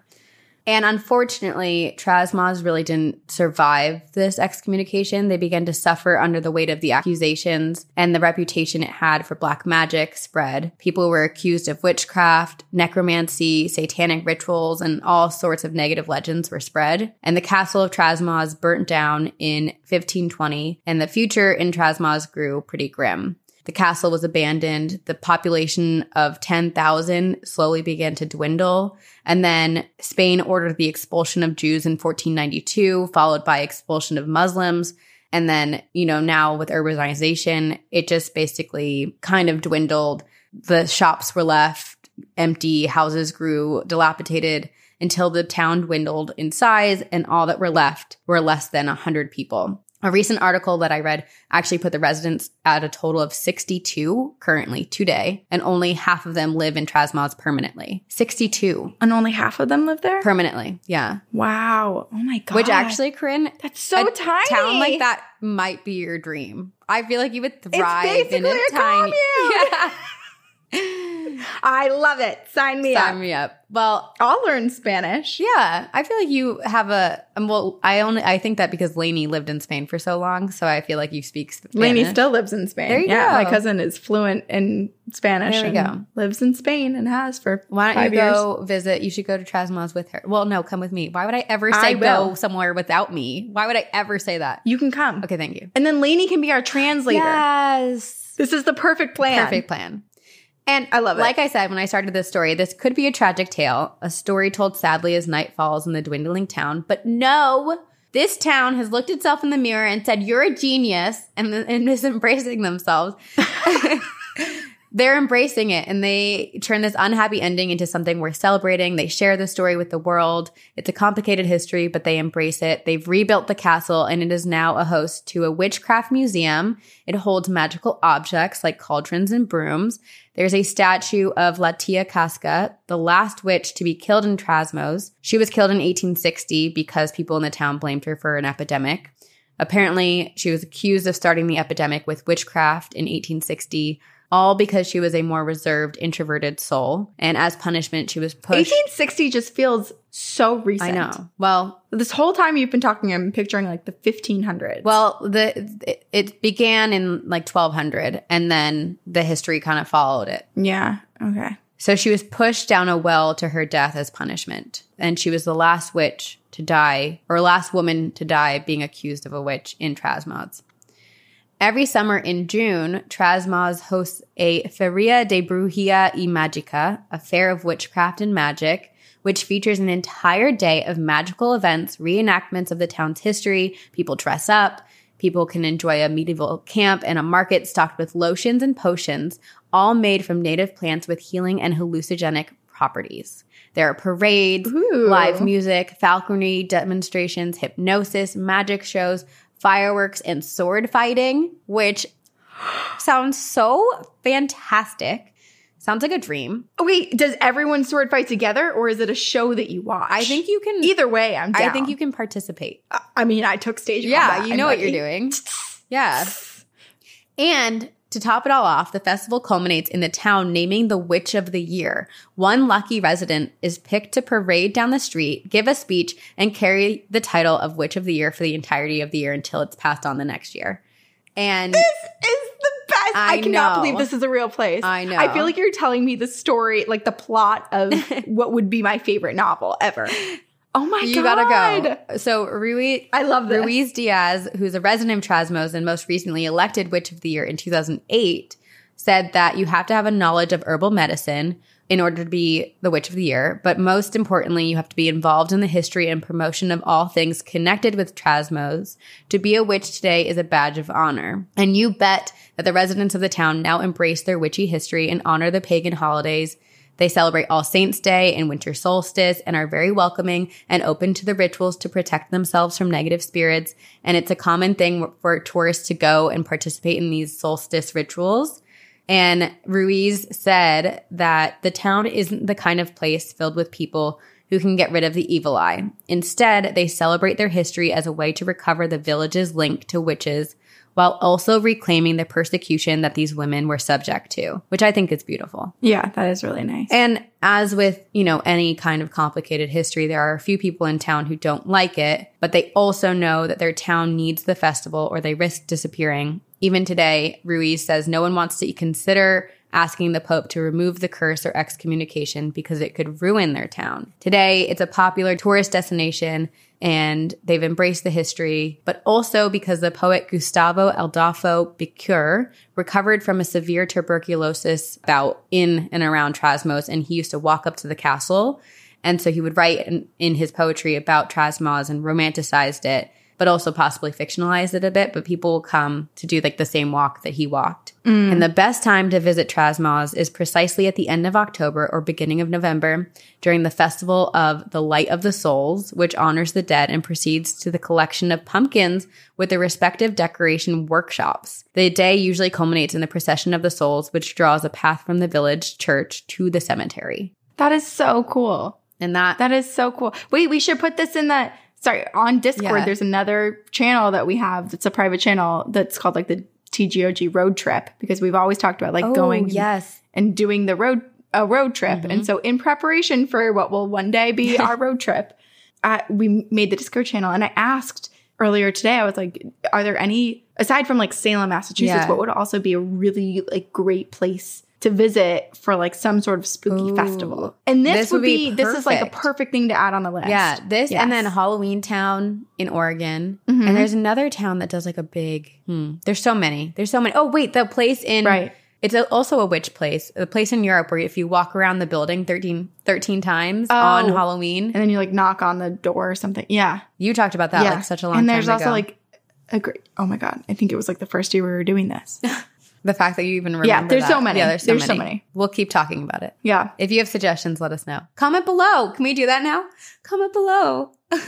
And unfortunately, Trasmoz really didn't survive this excommunication. They began to suffer under the weight of the accusations and the reputation it had for black magic spread. People were accused of witchcraft, necromancy, satanic rituals, and all sorts of negative legends were spread. And the castle of Trasmoz burnt down in 1520, and the future in Trasmoz grew pretty grim. The castle was abandoned. The population of 10,000 slowly began to dwindle. And then Spain ordered the expulsion of Jews in 1492, followed by expulsion of Muslims. And then, you know, now with urbanization, it just basically kind of dwindled. The shops were left empty, houses grew dilapidated until the town dwindled in size and all that were left were less than 100 people. A recent article that I read actually put the residents at a total of 62 currently today, and only half of them live in Trasmoz permanently. 62 And only half of them live there? permanently. Yeah. wow. Oh my god. Which actually, Corinne, that's so a tiny. town like that might be your dream. I feel like you would thrive in basically a a tiny. commune. I love it. Sign me Sign up. Sign me up. Well, I'll learn Spanish. yeah, I feel like you have a. um, Well, I only I think that because Lainey lived in Spain for so long, so I feel like you speak Spanish. Lainey still lives in Spain. There you yeah, go. my cousin is fluent in Spanish. There we and go. Lives in Spain and has for Why don't you years. go visit? You should go to Trasmoz with her. Well, no, come with me. Why would I ever say will. go somewhere without me? Why would I ever say that? You can come. Okay, thank you. And then Lainey can be our translator. Yes. This is the perfect plan. Perfect plan. And I love it. Like I said when I started this story, this could be a tragic tale, a story told sadly as night falls in the dwindling town. But no, this town has looked itself in the mirror and said, "You're a genius," and, and is embracing themselves. They're embracing it and they turn this unhappy ending into something worth celebrating. They share the story with the world. It's a complicated history, but they embrace it. They've rebuilt the castle and it is now a host to a witchcraft museum. It holds magical objects like cauldrons and brooms. There's a statue of La Tía Casca, the last witch to be killed in Trasmoz. She was killed in 1860 because people in the town blamed her for an epidemic. Apparently, she was accused of starting the epidemic with witchcraft in 1860, all because she was a more reserved, introverted soul. And as punishment, she was pushed. 1860 just feels so recent. I know. Well, This whole time you've been talking, I'm picturing like the 1500s. well, the it, began in like 1200, and then the history kind of followed it. yeah. Okay. So she was pushed down a well to her death as punishment. And she was the last witch to die, or last woman to die being accused of a witch in Trasmoz. Every summer in June, Trasmoz hosts a Feria de Brujeria y Magica, a fair of witchcraft and magic, which features an entire day of magical events, reenactments of the town's history. People dress up. People can enjoy a medieval camp and a market stocked with lotions and potions, all made from native plants with healing and hallucinogenic properties. There are parades, Ooh. live music, falconry demonstrations, hypnosis, magic shows, fireworks, and sword fighting, which sounds so fantastic. Sounds like a dream. Wait, does everyone sword fight together or is it a show that you watch? I think you can. Either way, I'm down. I think you can participate. I mean, I took stage Yeah, combat. you I'm know what ready. you're doing. Yeah. And to top it all off, the festival culminates in the town naming the Witch of the Year. One lucky resident is picked to parade down the street, give a speech, and carry the title of Witch of the Year for the entirety of the year until it's passed on the next year. And This is the best. I, I cannot know. believe this is a real place. I know. I feel like you're telling me the story, like the plot of what would be my favorite novel ever. Oh my god. you god. gotta go. So Ruiz, I love this. Ruiz Diaz, who's a resident of Trasmoz and most recently elected Witch of the Year in 2008, said that you have to have a knowledge of herbal medicine in order to be the Witch of the Year. But most importantly, you have to be involved in the history and promotion of all things connected with Trasmoz. To be a witch today is a badge of honor. And you bet that the residents of the town now embrace their witchy history and honor the pagan holidays They celebrate All Saints Day and winter solstice and are very welcoming and open to the rituals to protect themselves from negative spirits. And it's a common thing for tourists to go and participate in these solstice rituals. And Ruiz said that the town isn't the kind of place filled with people who can get rid of the evil eye. Instead, they celebrate their history as a way to recover the village's link to witches while also reclaiming the persecution that these women were subject to, which I think is beautiful. Yeah, that is really nice. And as with, you know, any kind of complicated history, there are a few people in town who don't like it, but they also know that their town needs the festival or they risk disappearing. Even today, Ruiz says no one wants to consider asking the Pope to remove the curse or excommunication because it could ruin their town. Today, it's a popular tourist destination and they've embraced the history, but also because the poet Gustavo Adolfo Bécquer recovered from a severe tuberculosis bout in and around Trasmoz, and he used to walk up to the castle. And so he would write in, in his poetry about Trasmoz and romanticized it but also possibly fictionalize it a bit. But people will come to do like the same walk that he walked. Mm. And the best time to visit Trasmoz is precisely at the end of October or beginning of November during the festival of the Light of the Souls, which honors the dead and proceeds to the collection of pumpkins with the respective decoration workshops. The day usually culminates in the procession of the souls, which draws a path from the village church to the cemetery. That is so cool. And that that is so cool. Wait, we should put this in the sorry, on Discord, Yeah. there's another channel that we have that's a private channel that's called like the TGOG road trip because we've always talked about like oh, going yes. and doing the road a road trip. Mm-hmm. And so in preparation for what will one day be our road trip, uh, we made the Discord channel and I asked earlier today, I was like, are there any aside from like Salem, Massachusetts, Yeah. what would also be a really like great place to visit for like some sort of spooky Ooh. festival? And this, This would would be be, this is like a perfect. thing to add on the list. Yeah, this and then Halloween Town in Oregon. Mhm. And there's another town that does like a big hmm, there's so many. There's so many. Oh, wait, the place in Right. It's a, also a witch place. The place in Europe where if you walk around the building 13, 13 times on Oh. Halloween. and then you like knock on the door or something. Yeah. You talked about that yeah. like such a long time. And there's also ago. like a great, oh my God. I think it was like the first year we were doing this. the fact that you even remember Yeah, there's that. so many. Yeah, there's so, There's so many. many. We'll keep talking about it. Yeah. If you have suggestions, let us know. Comment below. Can we do that now? Comment below.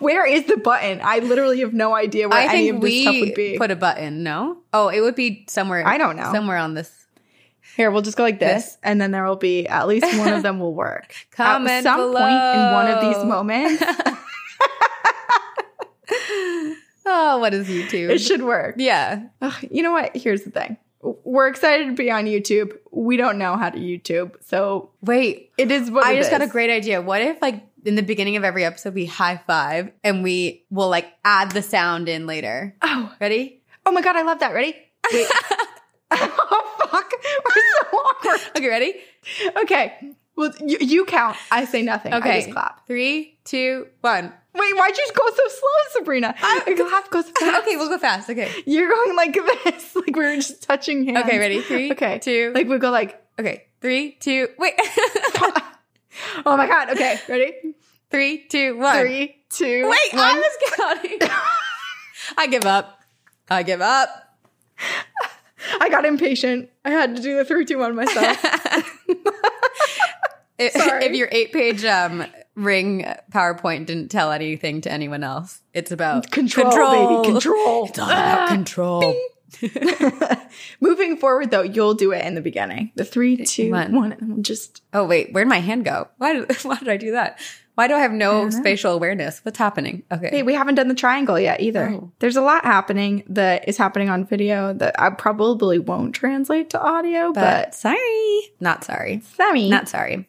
Where is the button? I literally have no idea where I any think of this we stuff would be. put a button. No. Oh, it would be somewhere. I don't know. Somewhere on this. Here, we'll just go like this, This? and then there will be at least one of them will work. Comment At some point in one of these below. moments, Oh, what is YouTube? it should work. yeah. Ugh, you know what? Here's the thing. We're excited to be on YouTube. We don't know how to YouTube, so Wait. it is what I just got a great idea. What if like in the beginning of every episode we high five and we will like add the sound in later. Oh, Ready? oh my god! I love that. Ready? Wait. oh fuck! We're so awkward. Okay, ready? Okay. Well, you, you count. I say nothing. I Okay. just clap. Three, two, one. Wait, why'd you go so slow, Sabrina? I clap goes fast. Okay, we'll go fast. Okay. You're going like this, like we were just touching hands. Okay, ready? Three, Okay. two. Like we go like, Okay. Three, two, wait. oh my god. Okay, ready? Three, two, one. Three, two, Wait, one. I was counting. I give up. I give up. I got impatient. I had to do the three, two, one myself. If, Sorry. if your eight page um, ring PowerPoint didn't tell anything to anyone else, it's about control, baby, control. It's all about control. Moving forward, though, you'll do it in the beginning. The three, two, One. one, and we'll just. Oh wait, where'd my hand go? Why did, why did I do that? Why do I have no spatial awareness? What's happening? Okay. Hey, we haven't done the triangle yet either. Oh. There's a lot happening that is happening on video that I probably won't translate to audio, but but, sorry. Not sorry. Sammy. Not sorry.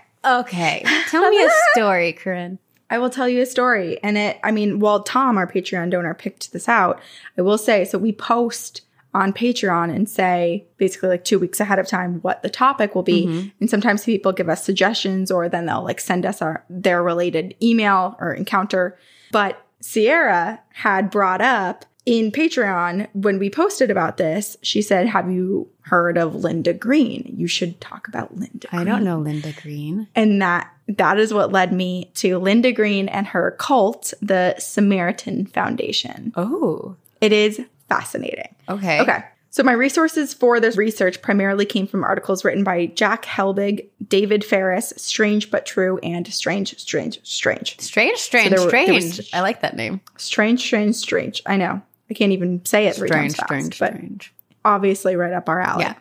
Okay. Tell me a story, Corinne. I will tell you a story. And it, I mean, while Tom, our Patreon donor, picked this out. I will say, so we post on Patreon and say basically like two weeks ahead of time what the topic will be. Mm-hmm. And sometimes people give us suggestions or then they'll like send us our, their related email or encounter. But Sierra had brought up in Patreon when we posted about this, she said, Have you heard of Linda Green? You should talk about Linda I don't know Linda Green. and that that is what led me to Linda Green and her cult, the Samaritan Foundation. Oh, It is fascinating. okay. Okay. So my resources for this research primarily came from articles written by Jack Helbig, David Ferris, Strange but True, and Strange, Strange, Strange. Strange, strange, there were- strange. I like that name. Strange, strange, strange. I know. I can't even say it three Strange, times fast, strange, strange. Obviously right up our alley. Yeah.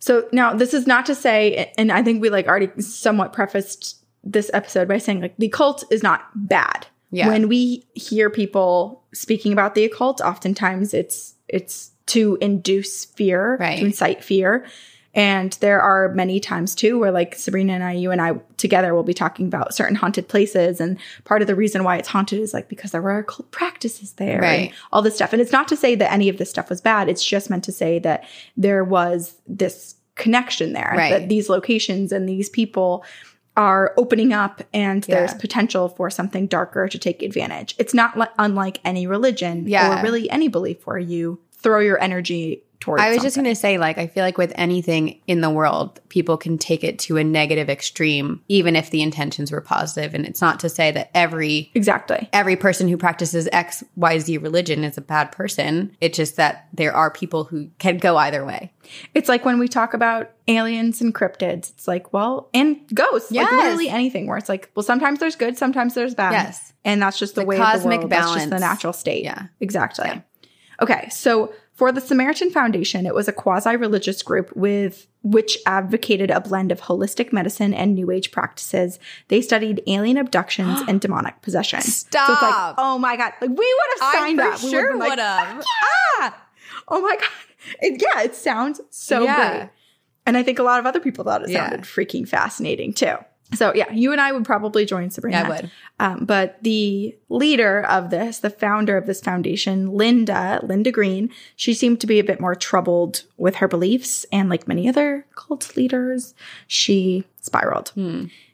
So now this is not to say, and I think we like already somewhat prefaced this episode by saying like the cult is not bad. Yeah. When we hear people speaking about the occult, oftentimes it's it's to induce fear, Right. to incite fear. And there are many times too where like Sabrina and I, you and I together will be talking about certain haunted places. And part of the reason why it's haunted is like because there were occult practices there Right. and all this stuff. And it's not to say that any of this stuff was bad. It's just meant to say that there was this connection there, Right. that these locations and these people are opening up and there's potential for something darker to take advantage. It's not li- unlike any religion Yeah. or really any belief where you throw your energy towards I was just going to say, like, I feel like with anything in the world, people can take it to a negative extreme, even if the intentions were positive. And it's not to say that every Exactly. every person who practices X, Y, Z religion is a bad person. It's just that there are people who can go either way. It's like when we talk about aliens and cryptids, it's like, well, and ghosts, like Yes. literally anything where it's like, well, sometimes there's good, sometimes there's bad. Yes. And that's just the, The way cosmic of the world. That's just the natural state. Yeah. Exactly. Yeah. Okay. So for the Samaritan Foundation, it was a quasi religious group with which advocated a blend of holistic medicine and new age practices. They studied alien abductions and demonic possession. So it's like, Stop. oh my God. Like we would have signed up. We would've been like, have. oh my God. It- yeah, it sounds so Yeah. great. And I think a lot of other people thought it Yeah. sounded freaking fascinating too. So yeah, you and I would probably join Sabrina. Yeah, I would. Um, but the leader of this, the founder of this foundation, Linda, Linda Green, she seemed to be a bit more troubled with her beliefs. And like many other cult leaders, she spiraled.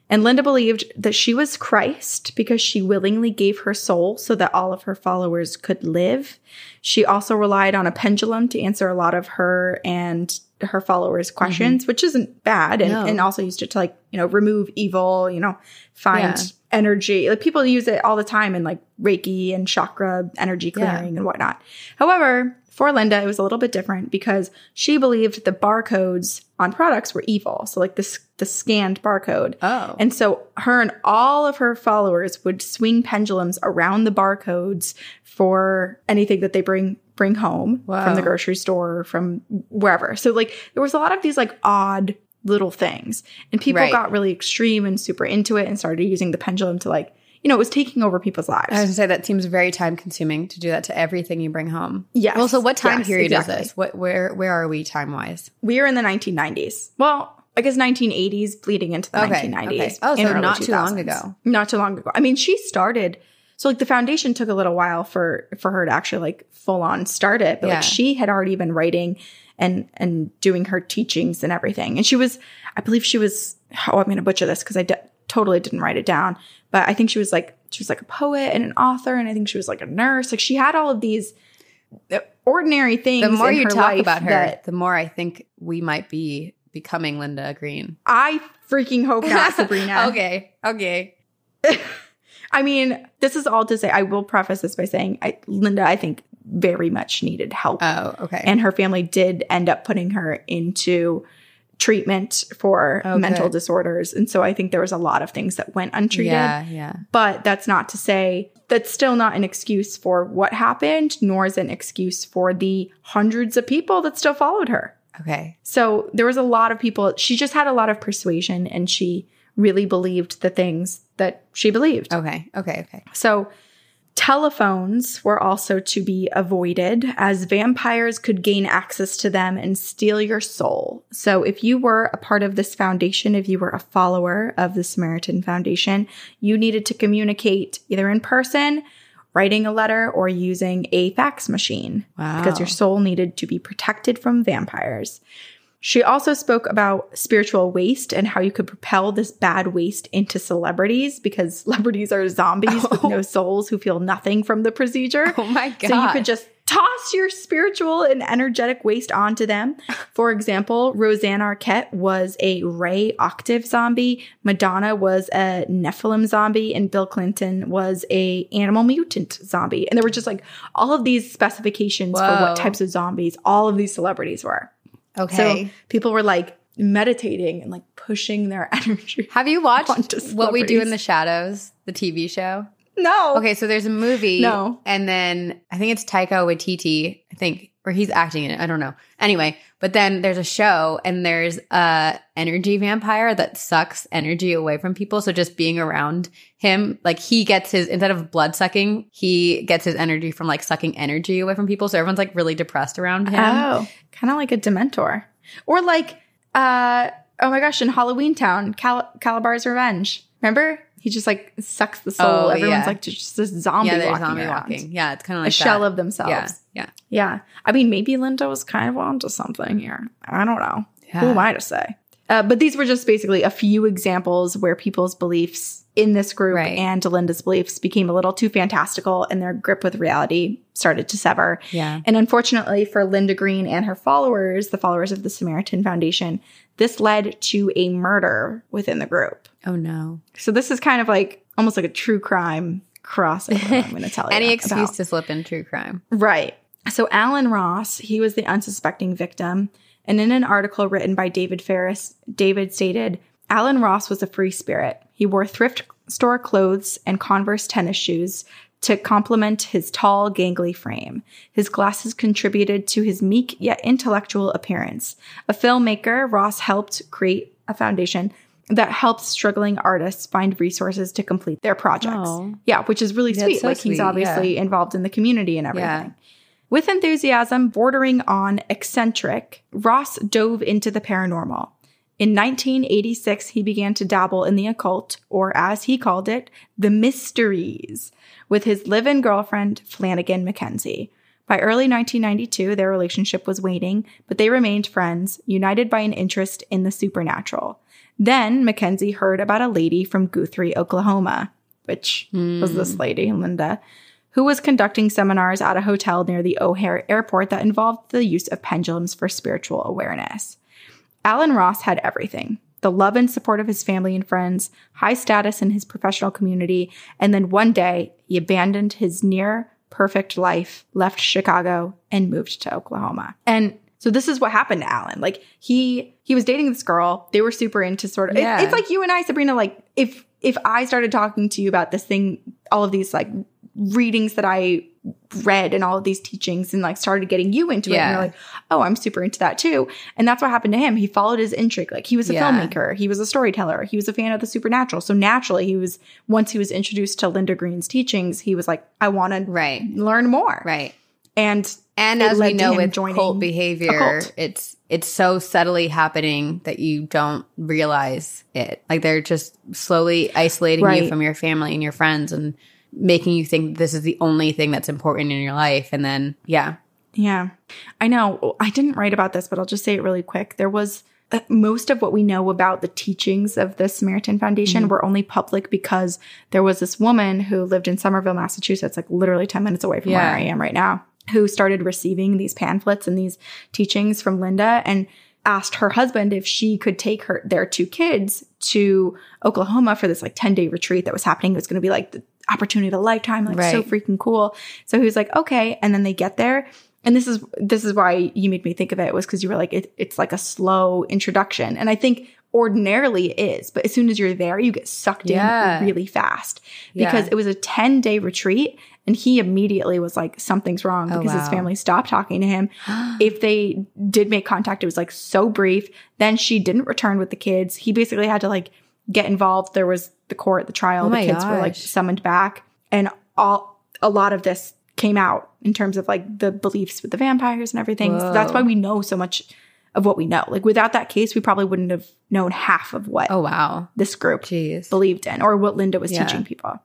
And Linda believed that she was Christ because she willingly gave her soul so that all of her followers could live. She also relied on a pendulum to answer a lot of her and her followers' mm-hmm. questions, which isn't bad. And, No. and also used it to like, you know, remove evil, you know, find Yeah. energy. Like people use it all the time in like Reiki and chakra energy clearing and whatnot. However, for Linda, it was a little bit different because she believed the barcodes on products were evil. So like this the scanned barcode. Oh. And so her and all of her followers would swing pendulums around the barcodes for anything that they bring bring home Wow. from the grocery store or from wherever. So like there was a lot of these like odd little things. And people Right. got really extreme and super into it and started using the pendulum to like, you know, it was taking over people's lives. I was gonna say that seems very time consuming to do that to everything you bring home. Yes. so what time Yes, period exactly. is this? What where where are we time wise? we are in the 1990s. Well, I guess 1980s bleeding into the Okay, 1990s. okay. Oh, so not too long ago. Not too long ago. I mean, she started. So like the foundation took a little while for for her to actually like full on start it, but Yeah. like she had already been writing and and doing her teachings and everything. And she was, I believe she was. Oh, I'm going to butcher this because I d- totally didn't write it down, but I think she was like she was like a poet and an author, and I think she was like a nurse. Like she had all of these uh, ordinary things. The more you talk about her, that the more I think we might be becoming Linda Green. I freaking hope not, Sabrina. okay. Okay. I mean, this is all to say, I will preface this by saying, I, Linda, I think, very much needed help. Oh, okay. and her family did end up putting her into treatment for Oh, mental good. disorders. And so I think there was a lot of things that went untreated. Yeah, yeah. But that's not to say that's still not an excuse for what happened, nor is it an excuse for the hundreds of people that still followed her. Okay. So there was a lot of people. She just had a lot of persuasion and she really believed the things that she believed. Okay. Okay. Okay. So telephones were also to be avoided as vampires could gain access to them and steal your soul. So if you were a part of this foundation, if you were a follower of the Samaritan Foundation, you needed to communicate either in person, writing a letter, or using a fax machine Wow. because your soul needed to be protected from vampires. She also spoke about spiritual waste and how you could propel this bad waste into celebrities because celebrities are zombies with no oh. souls who feel nothing from the procedure. Oh my god. So you could just toss your spiritual and energetic waste onto them. For example, Rosanna Arquette was a Ray octave zombie, Madonna was a Nephilim zombie, and Bill Clinton was a animal mutant zombie. And there were just like all of these specifications for what types of zombies all of these celebrities were. Okay. So people were like meditating and like pushing their energy. Have you watched What We Do in the Shadows, the TV show? No. Okay, so there's a movie. No. And then I think it's Taika Waititi, I think, or he's acting in it. I don't know. Anyway, but then there's a show and there's a energy vampire that sucks energy away from people. So just being around him, like he gets his, instead of blood sucking, he gets his energy from like sucking energy away from people. So everyone's like really depressed around him. Oh, kind of like a Dementor, or like, uh, oh my gosh, in Halloween Town, Cal- Kalabar's Revenge. Remember, he just like sucks the soul. Oh, Everyone's yeah. like just a zombie yeah, walking zombie around. walking. Yeah, it's kind of like a like shell of themselves. Yeah, yeah. Yeah. I mean, maybe Linda was kind of onto something here. I don't know. Who am I to say? Uh, but these were just basically a few examples where people's beliefs in this group Right. and Linda's beliefs became a little too fantastical and their grip with reality started to sever. Yeah. And unfortunately for Linda Green and her followers, the followers of the Samaritan Foundation, this led to a murder within the group. Oh no. So this is kind of like almost like a true crime crossover. I'm going to tell you. Any excuse about. to slip in true crime. Right. So Alan Ross, he was the unsuspecting victim. And in an article written by David Ferris, David stated Alan Ross was a free spirit. He wore thrift store clothes and Converse tennis shoes to complement his tall, gangly frame. His glasses contributed to his meek yet intellectual appearance. A filmmaker, Ross helped create a foundation that helps struggling artists find resources to complete their projects. Oh. Yeah, which is really sweet. so like sweet, he's yeah. obviously involved in the community and everything. Yeah. With enthusiasm bordering on eccentric, Ross dove into the paranormal. In 1986, he began to dabble in the occult, or as he called it, the mysteries, with his live in girlfriend, Flanagan Mackenzie. By early 1992, their relationship was waning, but they remained friends, united by an interest in the supernatural. Then Mackenzie heard about a lady from Guthrie, Oklahoma, which was this hmm. lady, Linda, who was conducting seminars at a hotel near the O'Hare airport that involved the use of pendulums for spiritual awareness. Alan Ross had everything the love and support of his family and friends, high status in his professional community, and then one day he abandoned his near perfect life, left Chicago, and moved to Oklahoma. And so this is what happened to Alan. Like he he was dating this girl. They were super into sort of. it- it's like you and I, Sabrina. Like if if I started talking to you about this thing, all of these like readings that I read and all of these teachings and like started getting you into it. And you're like, oh, I'm super into that too. And that's what happened to him. He followed his intrigue. Like he was a Yeah. filmmaker, he was a storyteller, he was a fan of the supernatural. So naturally, he was once he was introduced to Linda Green's teachings, he was like, I want to Right. learn more. Right. And And as we know with cult behavior, cult. it's it's so subtly happening that you don't realize it. Like they're just slowly isolating Right. you from your family and your friends and making you think this is the only thing that's important in your life. And then yeah. Yeah, I know. I didn't write about this, but I'll just say it really quick. There was uh, most of what we know about the teachings of the Samaritan Foundation were only public because there was this woman who lived in Somerville, Massachusetts, like literally 10 minutes away from Yeah. where I am right now, who started receiving these pamphlets and these teachings from Linda and asked her husband if she could take her their two kids to Oklahoma for this like 10 day retreat that was happening. It was going to be like the opportunity of a lifetime, like so freaking cool. So he was like, okay. And then they get there. And this is this is why you made me think of it was because you were like it, it's like a slow introduction. And i think ordinarily it is but as soon as you're there you get sucked Yeah. in really fast. Because Yeah. it was a 10 day retreat and he immediately was like something's wrong Oh, because his family stopped talking to him. If they did make contact it was like so brief. Then she didn't return with the kids. He basically had to like get involved. There was the court the trial Oh the kids were like summoned back. And all a lot of this came out in terms of like the beliefs with the vampires and everything. So that's why we know so much of what we know like without that case we probably wouldn't have known half of what Oh wow. this group Jeez. believed in or what Linda was Yeah. teaching people.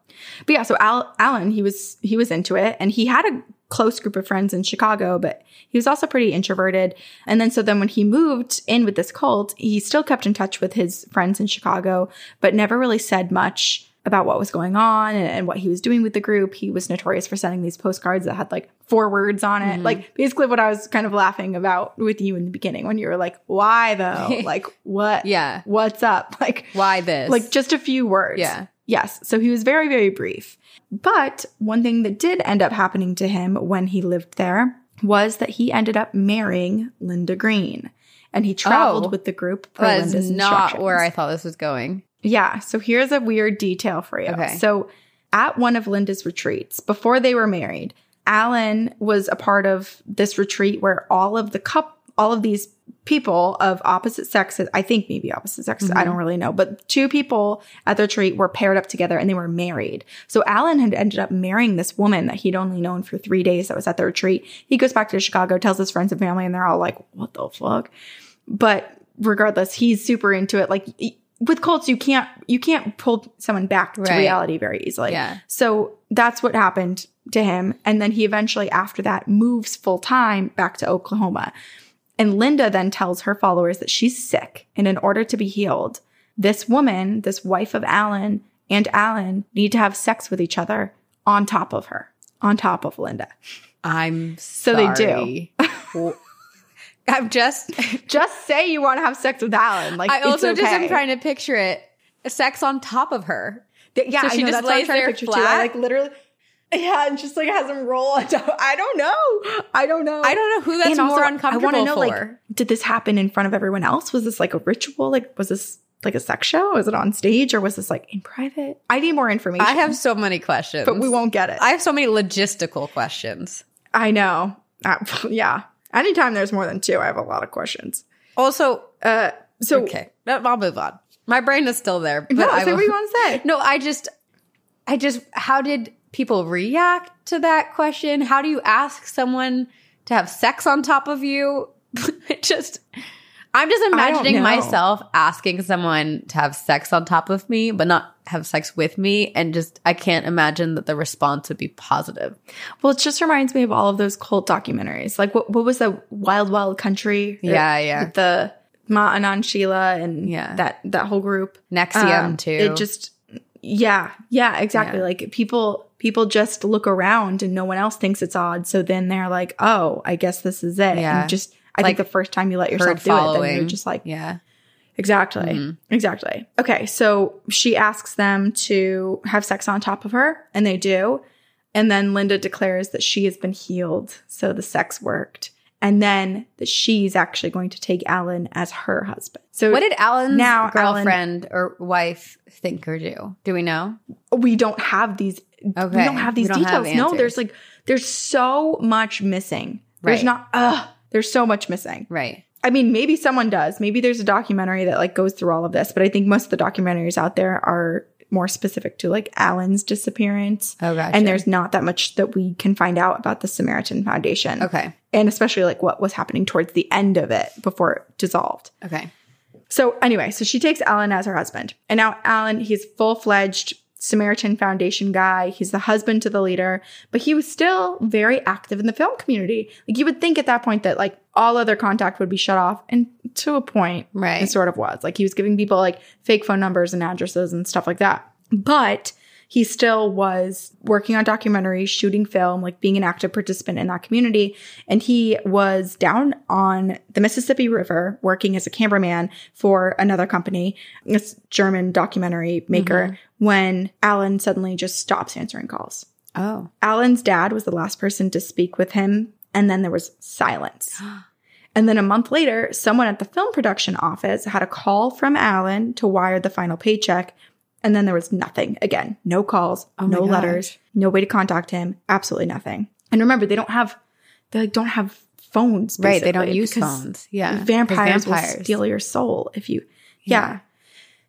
But yeah, so Al- Alan, he was he was into it and he had a close group of friends in Chicago, but he was also pretty introverted. And then so then when he moved in with this cult, he still kept in touch with his friends in Chicago, but never really said much about what was going on and, and what he was doing with the group. He was notorious for sending these postcards that had like four words on it. Mm-hmm. Like basically what I was kind of laughing about with you in the beginning when you were like, why though? like what? Yeah. What's up? Like Why this? like just a few words. Yeah. Yes. So he was very, very brief. But one thing that did end up happening to him when he lived there was that he ended up marrying Linda Green. And he traveled Oh. with the group per that Linda's is not where I thought this was going. Yeah. So here's a weird detail for you. Okay. So at one of Linda's retreats, before they were married, Alan was a part of this retreat where all of the cup, all of these people of opposite sexes, I think maybe opposite sexes, I mm-hmm. don't really know, but two people at the retreat were paired up together and they were married. So Alan had ended up marrying this woman that he'd only known for three days that was at the retreat. He goes back to Chicago, tells his friends and family, and they're all like, what the fuck? but regardless he's super into it like with cults you can't you can't pull someone back to Right. reality very easily Yeah. so that's what happened to him and then he eventually after that moves full time back to oklahoma and linda then tells her followers that she's sick and in order to be healed this woman this wife of alan and alan need to have sex with each other on top of her on top of linda I'm So they do. I'm just just say you want to have sex with alan like I also just am trying to picture it. Sex on top of her. Th- Yeah, So I she know, just that's what I'm lays trying to there picture too. I flat? like literally, yeah, and just like has him roll. on top. I don't know. I don't know. I don't know who that's And also, more I uncomfortable wanna know, for. like, did this happen in front of everyone else? Was this like a ritual? Like, was this like a sex show? Was it on stage or was this like in private? I need more information. I have so many questions. but we won't get it. I have so many logistical questions. I know. Uh, yeah. Anytime there's more than two, I have a lot of questions. Also, Uh, so okay, I'll move on. My brain is still there. But no, I say will- what you want to say. No, I just, I just, how did people react to that question? How do you ask someone to have sex on top of you? it just, I'm just imagining myself asking someone to have sex on top of me, but not have sex with me. And just, I can't imagine that the response would be positive. Well, it just reminds me of all of those cult documentaries. Like what what was the Wild Wild Country? Yeah, yeah. The Ma Anand Sheila and Yeah. that that whole group. NXIVM, Um, too. It just yeah, yeah, exactly. Yeah. Like people people just look around and no one else thinks it's odd. So then they're like, oh, I guess this is it. Yeah. And just I Like think the first time you let yourself do it, then you're just like, yeah. Exactly. Mhm. Exactly. Okay. So she asks them to have sex on top of her, and they do. And then Linda declares that she has been healed. So the sex worked. And then that she's actually going to take Alan as her husband. So What did Alan's Now Alan- girlfriend or wife think or do? Do we know? we don't have these Okay. we don't have these don't have details. no, there's like there's so much missing. There's not ugh, there's so much missing. Right. I mean, maybe someone does. Maybe there's a documentary that like goes through all of this, but I think most of the documentaries out there are more specific to like Alan's disappearance. Oh, gotcha. And there's not that much that we can find out about the Samaritan Foundation. Okay. And especially like what was happening towards the end of it before it dissolved. Okay. So anyway, so she takes Alan as her husband. And now Alan, he's full-fledged Samaritan Foundation guy. He's the husband to the leader, but he was still very active in the film community. Like you would think at that point that like all other contact would be shut off. And to a point, Right. it sort of was. Like he was giving people like fake phone numbers and addresses and stuff like that. But he still was working on documentaries, shooting film, like being an active participant in that community. And he was down on the Mississippi River working as a cameraman for another company, this German documentary maker, mm-hmm. when Alan suddenly just stops answering calls. Oh. Alan's dad was the last person to speak with him And then there was silence. And then a month later, someone at the film production office had a call from Alan to wire the final paycheck. And then there was nothing again. No calls, Oh no gosh. letters, no way to contact him, absolutely nothing. And remember, they don't have they like, don't have phones. Right. They don't use phones. Yeah. 'Cause Vampires, will steal your soul if you yeah.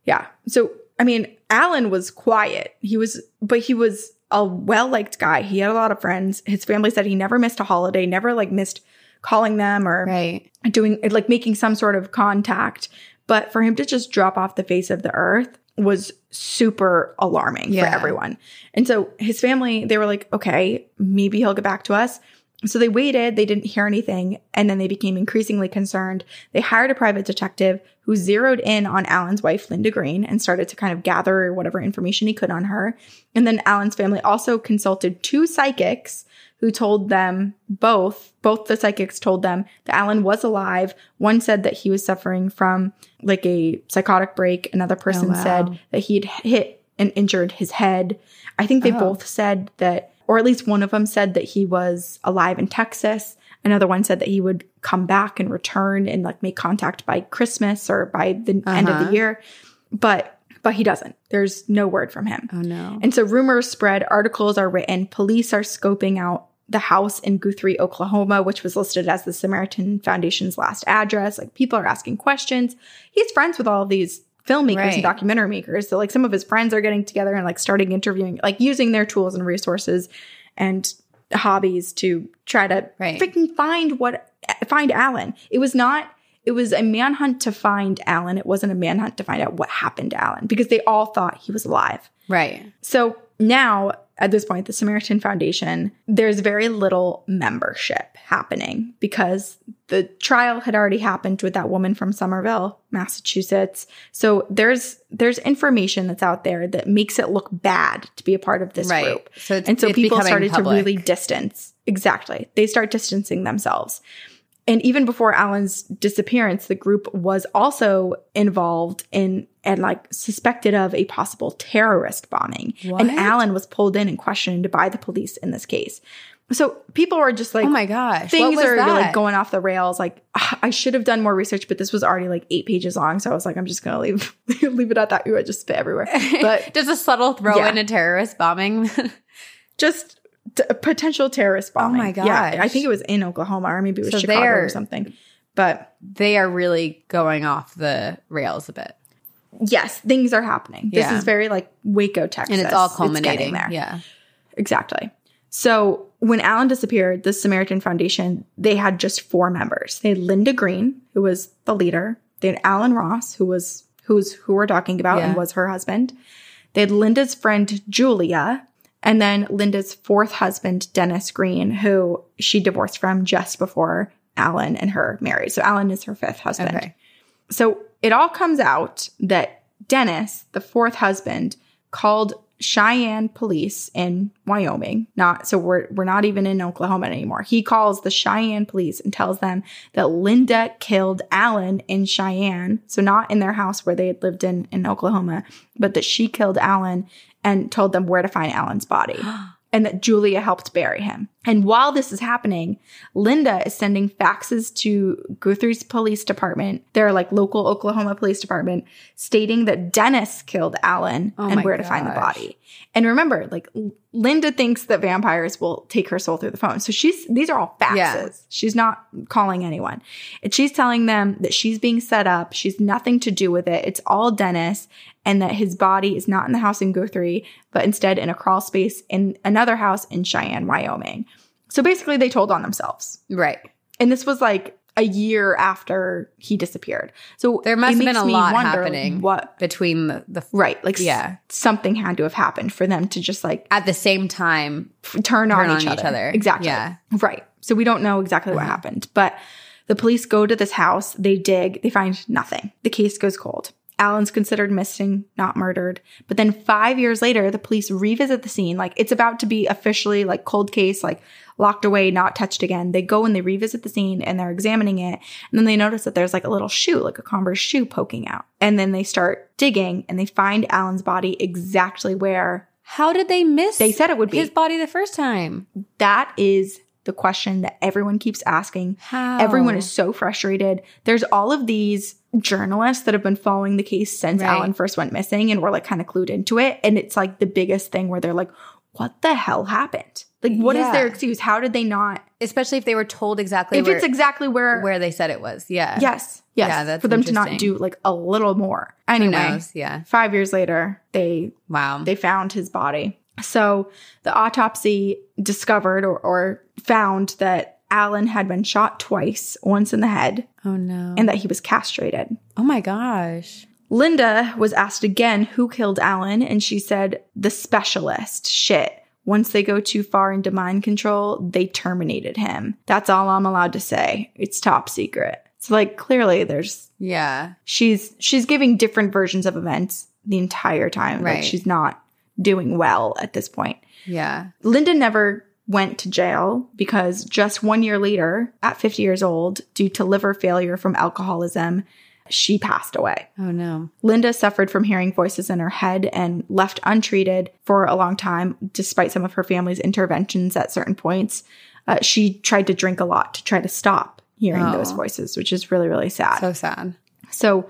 yeah. So I mean, Alan was quiet. He was but he was a well-liked guy. He had a lot of friends. His family said he never missed a holiday, never like missed calling them or Right. doing like making some sort of contact. But for him to just drop off the face of the earth was super alarming Yeah. for everyone. And so his family, they were like, okay, maybe he'll get back to us. So they waited, they didn't hear anything, and then they became increasingly concerned. They hired a private detective who zeroed in on Alan's wife, Linda Green, and started to kind of gather whatever information he could on her. And then Alan's family also consulted two psychics who told them both, both the psychics told them that Alan was alive. One said that he was suffering from like a psychotic break. Another person wow. said that he'd hit and injured his head. I think they Oh. both said that, or at least one of them said that he was alive in Texas. Another one said that he would come back and return and like make contact by Christmas or by the end of Uh-huh. the year. But but he doesn't. There's no word from him. Oh no. And so rumors spread, articles are written, police are scoping out the house in Guthrie, Oklahoma, which was listed as the Samaritan Foundation's last address. Like people are asking questions. He's friends with all of these filmmakers Right. and documentary makers. So like some of his friends are getting together and like starting interviewing, like using their tools and resources and hobbies to try to Right. freaking find what find Alan. It was not it was a manhunt to find Alan. It wasn't a manhunt to find out what happened to Alan because they all thought he was alive. right. So now, at this point, the Samaritan Foundation, there's very little membership happening because the trial had already happened with that woman from Somerville, Massachusetts. So there's there's information that's out there that makes it look bad to be a part of this Right. group. So it's, and so people started public. to really distance. Exactly. They start distancing themselves. And even before Alan's disappearance, the group was also involved in and like suspected of a possible terrorist bombing. What? And Alan was pulled in and questioned by the police in this case. So people were just like, oh my gosh. things are that? like going off the rails. Like "Ah, I should have done more research, but this was already like eight pages long. So I was like, I'm just gonna leave leave it at that. You would just spit everywhere. But just a subtle throw Yeah. in a terrorist bombing. just t- a potential terrorist bombing. Oh my god! Yeah, I think it was in Oklahoma or maybe it was So Chicago or something. But they are really going off the rails a bit. yes, things are happening. This is very like Waco, Texas, And it's all culminating there. Yeah. Exactly. So when Alan disappeared, the Samaritan Foundation, they had just four members. They had Linda Green, who was the leader. They had Alan Ross, who was who's who we're talking about and was her husband. They had Linda's friend Julia, and then Linda's fourth husband, Dennis Green, who she divorced from just before Alan and her married. So Alan is her fifth husband. Okay. So it all comes out that Dennis, the fourth husband, called Cheyenne police in Wyoming. Not so we're we're not even in Oklahoma anymore. He calls the Cheyenne police and tells them that Linda killed Alan in Cheyenne. So not in their house where they had lived in in Oklahoma, but that she killed Alan and told them where to find Alan's body. And that Julia helped bury him. And while this is happening, Linda is sending faxes to Guthrie's police department, their like local Oklahoma police department, stating that Dennis killed Alan Oh and where to find the body. And remember, like Linda thinks that vampires will take her soul through the phone. So she's these are all faxes. Yeah. She's not calling anyone. And she's telling them that she's being set up. She's nothing to do with it. It's all Dennis and that his body is not in the house in Guthrie, but instead in a crawl space in another house in Cheyenne, Wyoming. So basically they told on themselves. Right. And this was like a year after he disappeared. So There must have been a lot happening. What Between the, the right, like Yeah. something had to have happened for them to just like at the same time. f- turn, on, each, other. Exactly. Yeah. Right. So we don't know exactly what Uh-huh. happened, but the police go to this house, they dig, they find nothing. The case goes cold. Alan's considered missing, not murdered. But then five years later, the police revisit the scene. Like it's about to be officially like cold case, like locked away, not touched again. They go and they revisit the scene and they're examining it. And then they notice that there's like a little shoe, like a Converse shoe poking out. And then they start digging and they find Alan's body exactly where How did they miss? They said it would be. his body the first time. that is the question that everyone keeps asking. How? Everyone is so frustrated. There's all of these journalists that have been following the case since Right. Alan first went missing and were like kind of clued into it. And it's like the biggest thing where they're like, what the hell happened? Like, what is Yeah. their excuse? How did they not? especially if they were told exactly if where, it's exactly where, where they said it was. Yeah. yes, yes, Yeah, that's for them to not do like a little more. Anyway? Yeah. five years later, they Wow. they found his body. So the autopsy discovered or, or found that Alan had been shot twice, once in the head, oh no. and that he was castrated. oh my gosh. Linda was asked again who killed Alan, and she said, the specialist. Shit. Once they go too far into mind control, they terminated him. That's all I'm allowed to say. It's top secret. It's like clearly there's Yeah. she's she's giving different versions of events the entire time. Like Right. she's not doing well at this point. Yeah. Linda never went to jail because just one year later, at 50 years old, due to liver failure from alcoholism, she passed away. Oh no. Linda suffered from hearing voices in her head and left untreated for a long time, despite some of her family's interventions at certain points. Uh, she tried to drink a lot to try to stop hearing Oh. those voices, which is really, really sad. So sad. So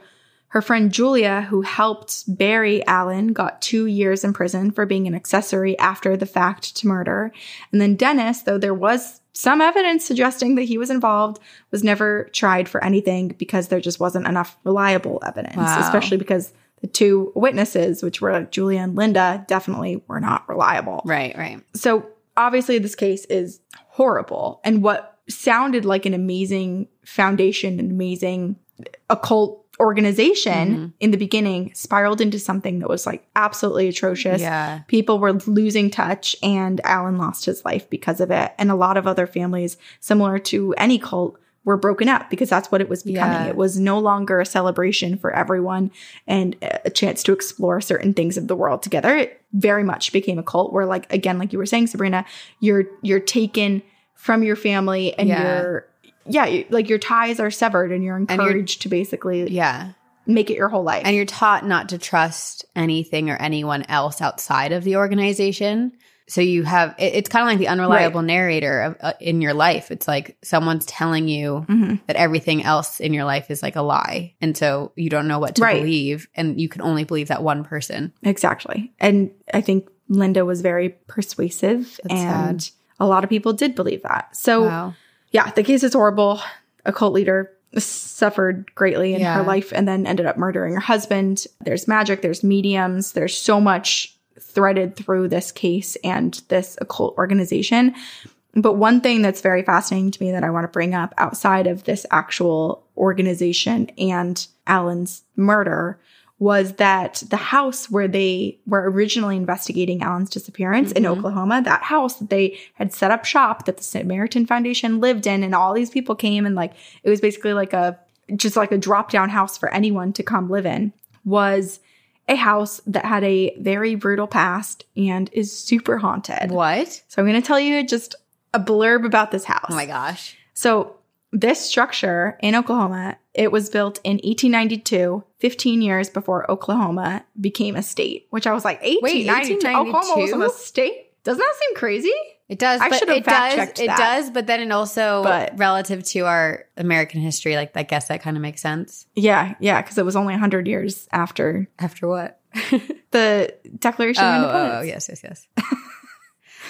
her friend Julia, who helped bury Alan, got two years in prison for being an accessory after the fact to murder. And then Dennis, though there was some evidence suggesting that he was involved, was never tried for anything because there just wasn't enough reliable evidence, Wow. especially because the two witnesses, which were Julia and Linda, definitely were not reliable. Right, right. So obviously, this case is horrible. And what sounded like an amazing foundation, an amazing occult organization Mhm. in the beginning spiraled into something that was like absolutely atrocious. Yeah. People were losing touch, and Alan lost his life because of it. And a lot of other families, similar to any cult, were broken up because that's what it was becoming. Yeah. It was no longer a celebration for everyone and a chance to explore certain things of the world together. It very much became a cult where, like again, like you were saying, Sabrina, you're you're taken from your family and Yeah. you're yeah, like your ties are severed and you're encouraged to basically Yeah. make it your whole life. And you're taught not to trust anything or anyone else outside of the organization. So you have it, it's kind of like the unreliable narrator of, uh, in your life. It's like someone's telling you Mhm. that everything else in your life is like a lie, and so you don't know what to Right. believe, and you can only believe that one person. Exactly. And I think Linda was very persuasive That's and a lot of people did believe that. So wow. Yeah, the case is horrible. A cult leader suffered greatly in Yeah. her life and then ended up murdering her husband. There's magic, there's mediums, there's so much threaded through this case and this occult organization. But one thing that's very fascinating to me that I want to bring up outside of this actual organization and Alan's murder was that the house where they were originally investigating Alan's disappearance in Mhm. Oklahoma, that house that they had set up shop that the Samaritan Foundation lived in, and all these people came and like it was basically like a just like a drop down house for anyone to come live in, was a house that had a very brutal past and is super haunted. What? So I'm going to tell you just a blurb about this house. Oh my gosh. So this structure in Oklahoma, it was built in 1892, 15 years before Oklahoma became a state, which I was like, 1892? Oklahoma was 1892? a state? Doesn't that seem crazy? It does. I should have it fact-checked It does, but then it also, But- relative to our American history, like I guess that kind of makes sense. Yeah, yeah, because it was only 100 years after After what? the Declaration of oh, oh, oh Independence. oh, yes, yes, yes.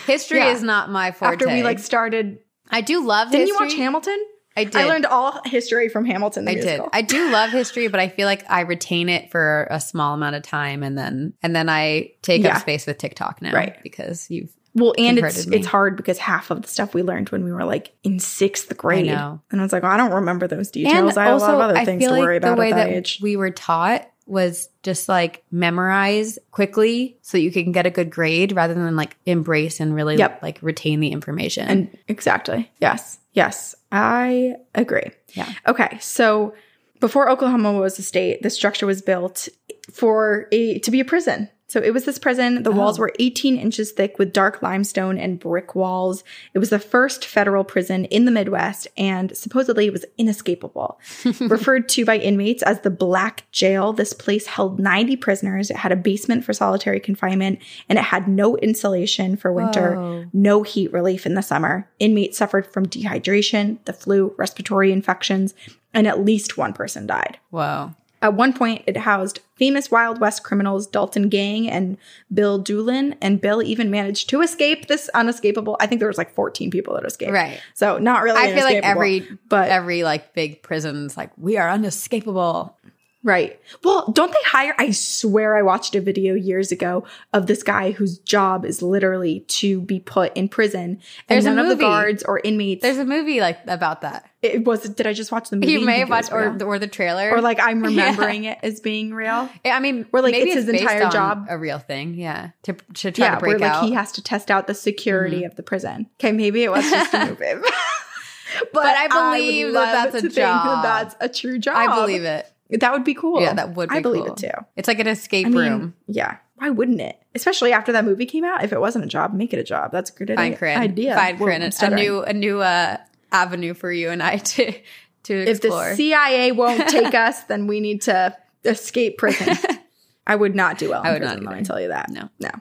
history Yeah. is not my forte. After we like started. I do love Didn't history. you watch Hamilton? I did. I learned all history from Hamilton. The I musical. did. I do love history, but I feel like I retain it for a small amount of time, and then and then I take Yeah. up space with TikTok now, Right. Because you've Well, and it's me. it's hard because half of the stuff we learned when we were like in sixth grade, know. and I was like, well, I don't remember those details. I have a lot of other I things to worry like about the way at that, that age. we were taught was just like memorize quickly so you can get a good grade rather than like embrace and really Yep. like retain the information. and exactly, yes, yes, I agree. Yeah. Okay, so before Oklahoma was a state, the structure was built for a to be a prison. So it was this prison. The walls oh. were 18 inches thick with dark limestone and brick walls. It was the first federal prison in the Midwest and supposedly it was inescapable. Referred to by inmates as the Black Jail, this place held 90 prisoners. It had a basement for solitary confinement and it had no insulation for winter, Whoa. no heat relief in the summer. Inmates suffered from dehydration, the flu, respiratory infections, and at least one person died. Whoa. At one point, it housed famous Wild West criminals Dalton Gang and Bill Doolin, and Bill even managed to escape this unescapable. I think there was like 14 people that escaped. Right. So not really. I feel like every but every like big prison's like we are unescapable. Right. Well, don't they hire? I swear, I watched a video years ago of this guy whose job is literally to be put in prison, There's and a none of the guards or inmates. There's a movie like about that. it was. Did I just watch the movie? You may have think it was watched or or the trailer or like I'm remembering it as being real. I mean, Or, like, maybe it's his entire job. a real thing. Yeah, to to try yeah, to break where like out. Mm-hmm. he has to test out the security of the prison. Okay, maybe it was just a movie. but, But I believe that that's a think that job. that's a true job. I believe it. That would be cool. Yeah, that would. be cool. I believe cool. it too. It's like an escape I mean, room. yeah. Why wouldn't it? Especially after that movie came out. If it wasn't a job, make it a job. That's a good Fine, idea. Idea. Fine, Corinne. A new a new uh, avenue for you and I to to explore. If the CIA won't take us, then we need to escape prison. I would not do well. I would not prison, Let me tell you that. No. no.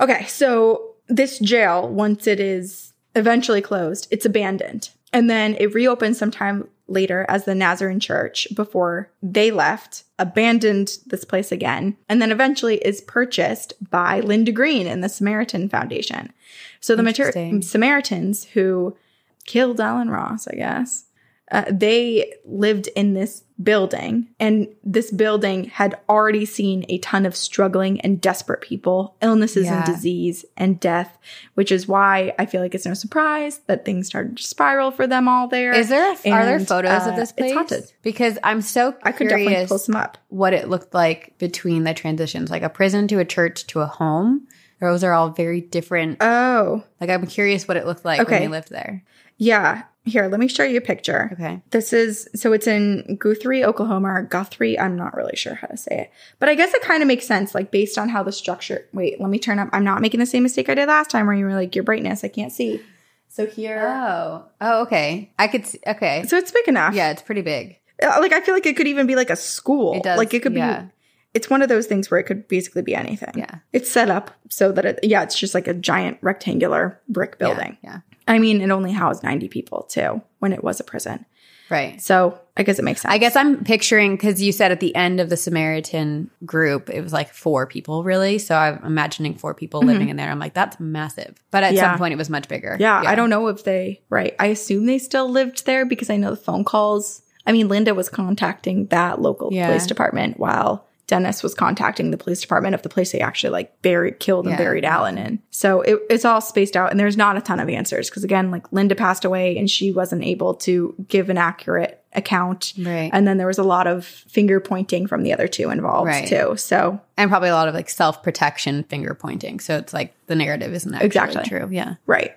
Okay, so this jail, once it is eventually closed, it's abandoned, and then it reopens sometime later as the Nazarene Church before they left, abandoned this place again, and then eventually is purchased by Linda Green and the Samaritan Foundation. So the mater- Samaritans who killed Alan Ross, I guess, uh, they lived in this building, and this building had already seen a ton of struggling and desperate people, illnesses and disease and death, which is why I feel like it's no surprise that things started to spiral for them all there. Is there are there photos uh, of this it's place? haunted. Because I'm so I could definitely curious post them up. what it looked like between the transitions, like a prison to a church to a home. Those are all very different. Oh, like I'm curious what it looked like Okay. when they lived there. yeah. Here, let me show you a picture. Okay. This is so it's in Guthrie, Oklahoma, or Guthrie. I'm not really sure how to say it, but I guess it kind of makes sense, like based on how the structure. Wait, let me turn up. I'm not making the same mistake I did last time, where you were like your brightness. I can't see. So here, Oh. Oh, okay. I could see. Okay. so it's big enough. Yeah, it's pretty big. Uh, like I feel like it could even be like a school. It does. Like it could yeah. be. It's one of those things where it could basically be anything. Yeah. It's set up so that it. Yeah, it's just like a giant rectangular brick building. Yeah. I mean, it only housed 90 people too when it was a prison. Right. So I guess it makes sense. I guess I'm picturing because you said at the end of the Samaritan group, it was like four people, really. So I'm imagining four people living in there. I'm like, that's massive. But at Mm-hmm. Yeah. some point, it was much bigger. Yeah, I don't know if they right. I assume they still lived there because I know the phone calls. I mean, Linda was contacting that local Yeah. police department while Dennis was contacting the police department of the place they actually like buried, killed, and Yeah. buried Alan in. So it, it's all spaced out, and there's not a ton of answers because again, like Linda passed away and she wasn't able to give an accurate account. Right. And then there was a lot of finger pointing from the other two involved Right. too. So And probably a lot of like self protection finger pointing. So it's like the narrative isn't actually Exactly. true. Yeah. Right.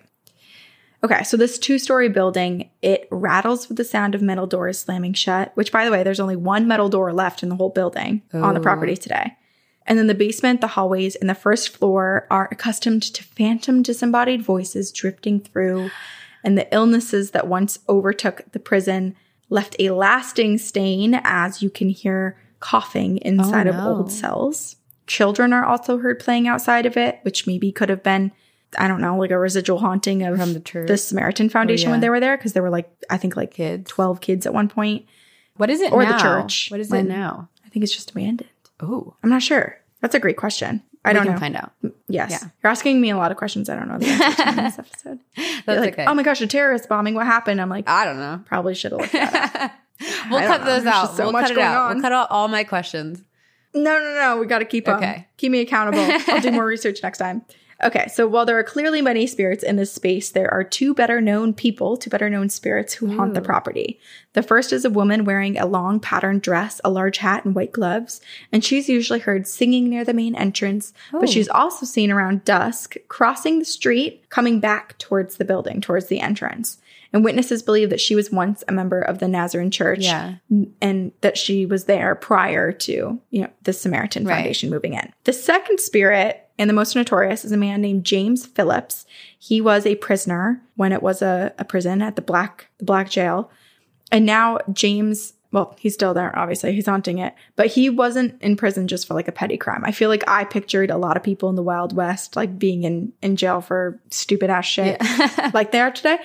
Okay, so this two story building, it rattles with the sound of metal doors slamming shut, which, by the way, there's only one metal door left in the whole building on the oh. property today. And then the basement, the hallways, and the first floor are accustomed to phantom disembodied voices drifting through. And the illnesses that once overtook the prison left a lasting stain as you can hear coughing inside oh, of no. old cells. Children are also heard playing outside of it, which maybe could have been, I don't know, like a residual haunting of From the church. the Samaritan Foundation when oh, yeah. they were there, because there were like, I think like Kids. 12 kids at one point. What is it Or the church, What is when- it now? I think it's just abandoned. Oh, I'm not sure. That's a great question. I we don't know. find out. Yes. Yeah. You're asking me a lot of questions I don't know the answer to this episode. You're That's like, okay. oh my gosh, a terrorist bombing. What happened? I'm like, I don't know. probably should have looked that up. we'll cut know. those There's out. so we'll much cut it going out. on. We'll cut out all my questions. No, no, no. We got to keep. Okay. Keep me accountable. I'll do more research next time. Okay, so while there are clearly many spirits in this space, there are two better known people, two better known spirits who haunt the property. The first is a woman wearing a long patterned dress, a large hat, and white gloves, and she's usually heard singing near the main entrance, but she's oh. also seen around dusk, crossing the street, coming back towards the building, towards the entrance. And witnesses believe that she was once a member of the Nazarene Church Yeah. and that she was there prior to you know the Samaritan Right. Foundation moving in. The second spirit and the most notorious is a man named James Phillips. He was a prisoner when it was a, a prison at the black the black jail, and now James. Well, he's still there, obviously. He's haunting it. But he wasn't in prison just for like a petty crime. I feel like I pictured a lot of people in the Wild West like being in, in jail for stupid ass shit like they are today.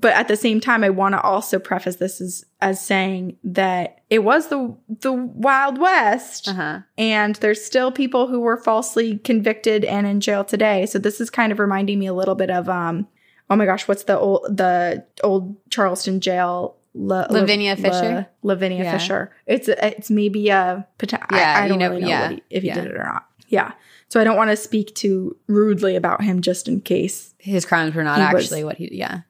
But at the same time, I want to also preface this as, as saying that it was the the Wild West, Uh-huh. and there's still people who were falsely convicted and in jail today. So this is kind of reminding me a little bit of um, oh my gosh, what's the old the old Charleston jail? La, Lavinia Fisher? Lavinia Yeah. Fisher. It's it's maybe a poten- Yeah, I, I don't know- really know yeah, he, if he yeah. did it or not. Yeah. So I don't want to speak too rudely about him just in case His crimes were not He was- actually what he, yeah.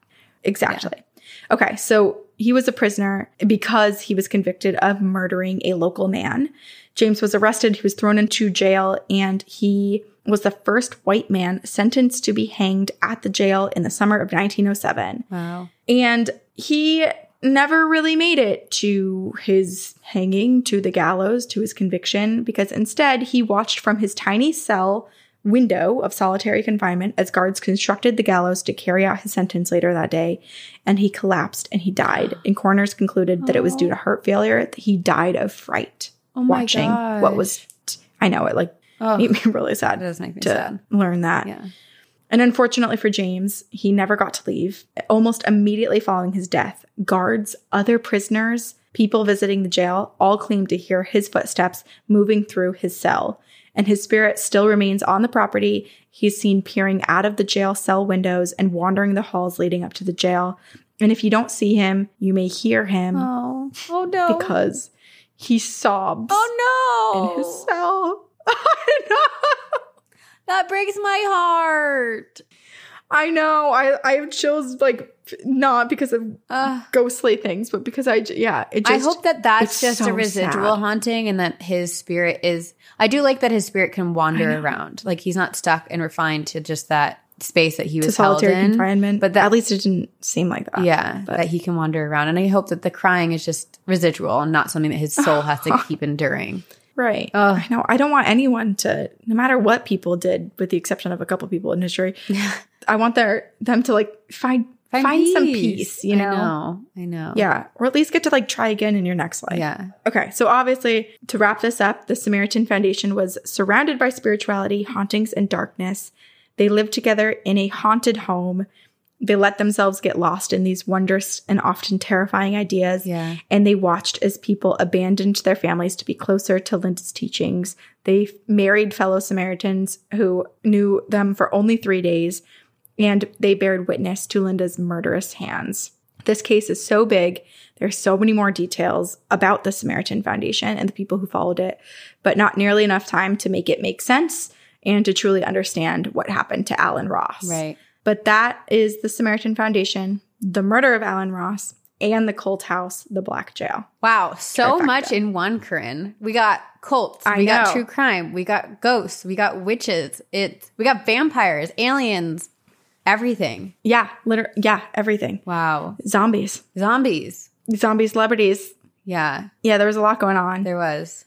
Exactly. Okay, so he was a prisoner because he was convicted of murdering a local man. James was arrested, he was thrown into jail, and he was the first white man sentenced to be hanged at the jail in the summer of 1907. Wow. And he never really made it to his hanging, to the gallows, to his conviction, because instead he watched from his tiny cell window of solitary confinement as guards constructed the gallows to carry out his sentence later that day. And he collapsed and he died. And coroners concluded that it was due to heart failure, that he died of fright Oh my watching what was. I know it like Oh, made me really sad that does make me to sad. learn that. Yeah. And unfortunately for James, he never got to leave. Almost immediately following his death, guards, other prisoners, people visiting the jail all claimed to hear his footsteps moving through his cell. And his spirit still remains on the property. He's seen peering out of the jail cell windows and wandering the halls leading up to the jail. And if you don't see him, you may hear him Oh. Oh no. because he sobs Oh no. in his cell. I know. that breaks my heart. I know. I I have chills like not because of Ugh. ghostly things, but because I yeah. It I hope that that's just so a residual sad. haunting and that his spirit is. I do like that his spirit can wander around. Like he's not stuck and refined to just that space that he was held in. confinement, But but that- at least it didn't seem like that. Yeah, but that he can wander around. And I hope that the crying is just residual and not something that his soul has to keep enduring. Right. Ugh. I know. I don't want anyone to, no matter what people did, with the exception of a couple people in history. I want their them to like find find, some peace. You know? I know. I know. Yeah, or at least get to like try again in your next life. Yeah. Okay, so obviously, to wrap this up, the Samaritan Foundation was surrounded by spirituality, hauntings, and darkness. They lived together in a haunted home. They let themselves get lost in these wondrous and often terrifying ideas. Yeah. And they watched as people abandoned their families to be closer to Linda's teachings. They married fellow Samaritans who knew them for only three days, and they bared witness to Linda's murderous hands. This case is so big. There's so many more details about the Samaritan Foundation and the people who followed it, but not nearly enough time to make it make sense and to truly understand what happened to Alan Ross. Right. But that is the Samaritan Foundation, the murder of Alan Ross, and the cult house, the Black Jail. Wow, so Trifecta. much in one, Corinne. We got cults, I we got true crime, we got ghosts, we got witches, it we got vampires, aliens, everything. Yeah, liter- yeah, everything. Wow. Zombies, Zombies. zombie celebrities. Yeah, Yeah, there was a lot going on. there was.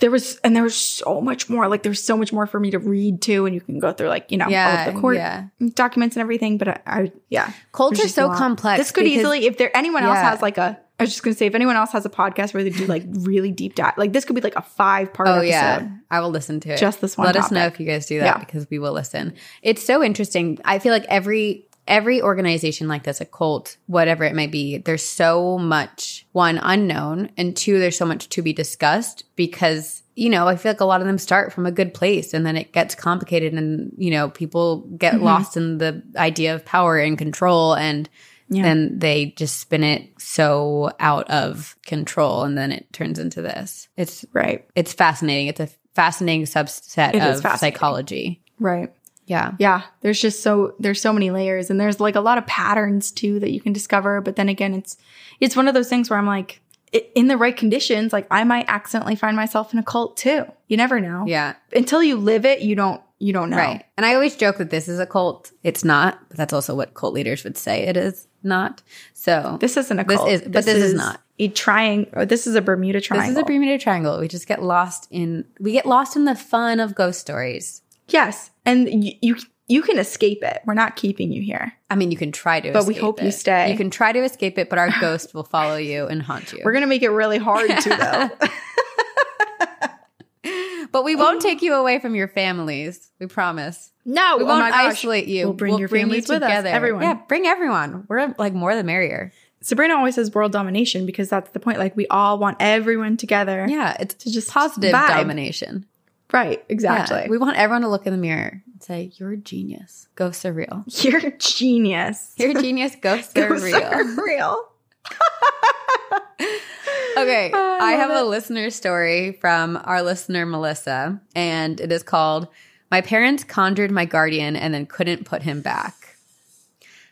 There was, and there was so much more. Like, there's so much more for me to read too, and you can go through like you know all of the court yeah. documents and everything. But I, I yeah, are so complex. This could because- easily, if there anyone else has like a, I was just gonna say, if anyone else has a podcast where they do like really deep dive, like this could be like a five part Oh episode. yeah, I will listen to it. Just this one Let us know if you guys do that Yeah. because we will listen. It's so interesting. I feel like every every organization like this, a cult, whatever it might be, there's so much one unknown, and two, there's so much to be discussed because you know I feel like a lot of them start from a good place, and then it gets complicated, and you know people get Mm-hmm. lost in the idea of power and control and. Yeah. Then they just spin it so out of control, and then it turns into this. It's Right, it's fascinating. It's a fascinating subset It of fascinating. psychology. right. Yeah. Yeah, there's just so there's so many layers and there's like a lot of patterns too that you can discover, but then again it's it's one of those things where I'm like in the right conditions, like I might accidentally find myself in a cult too. You never know. Yeah. Until you live it, you don't you don't know. Right. And I always joke that this is a cult. It's not, but that's also what cult leaders would say it is not. So This isn't a cult. This is- but this is not. a triangle. This is a Bermuda triangle. this is a Bermuda Triangle. We just get lost in we get lost in the fun of ghost stories. Yes, and you, you you can escape it. We're not keeping you here. I mean, you can try to, But we hope you stay. You can try to escape it, but our ghost will follow you and haunt you. We're gonna make it really hard to though. but we won't take you away from your families. We promise. no, We oh won't gosh. isolate you. We'll bring your families with us. Everyone. Yeah, bring everyone. We're like more the merrier. Sabrina always says world domination because that's the point. Like we all want everyone together. Yeah, it's To just positive vibe. domination. Right. Exactly. Yeah, we want everyone to look in the mirror and say, "You're a genius. Ghosts are real. You're a genius. You're a genius. Ghosts are Ghosts real." are real. Okay, I I have love a listener story from our listener Melissa, and it is called "My Parents Conjured My Guardian and Then Couldn't Put Him Back."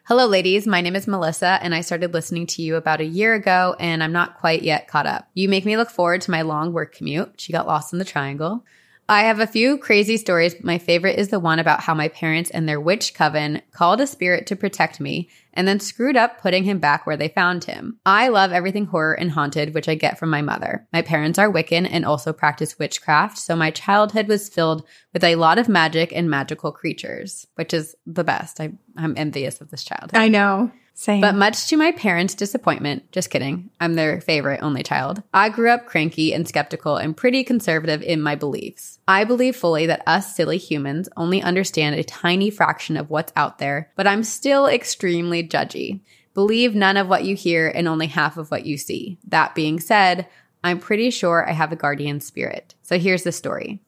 Hello, ladies. My name is Melissa, and I started listening to you about a year ago, and I'm not quite yet caught up. You make me look forward to my long work commute. She got lost in the triangle. I have a few crazy stories, but my favorite is the one about how my parents and their witch coven called a spirit to protect me and then screwed up putting him back where they found him. I love everything horror and haunted, which I get from my mother. My parents are Wiccan and also practice witchcraft, so my childhood was filled with a lot of magic and magical creatures, which is the best. I, I'm envious of this childhood. I know. Same. But much to my parents' disappointment, just kidding, I'm their favorite only child. I grew up cranky and skeptical and pretty conservative in my beliefs. I believe fully that us silly humans only understand a tiny fraction of what's out there, but I'm still extremely judgy. Believe none of what you hear and only half of what you see. That being said, I'm pretty sure I have a guardian spirit. So here's the story.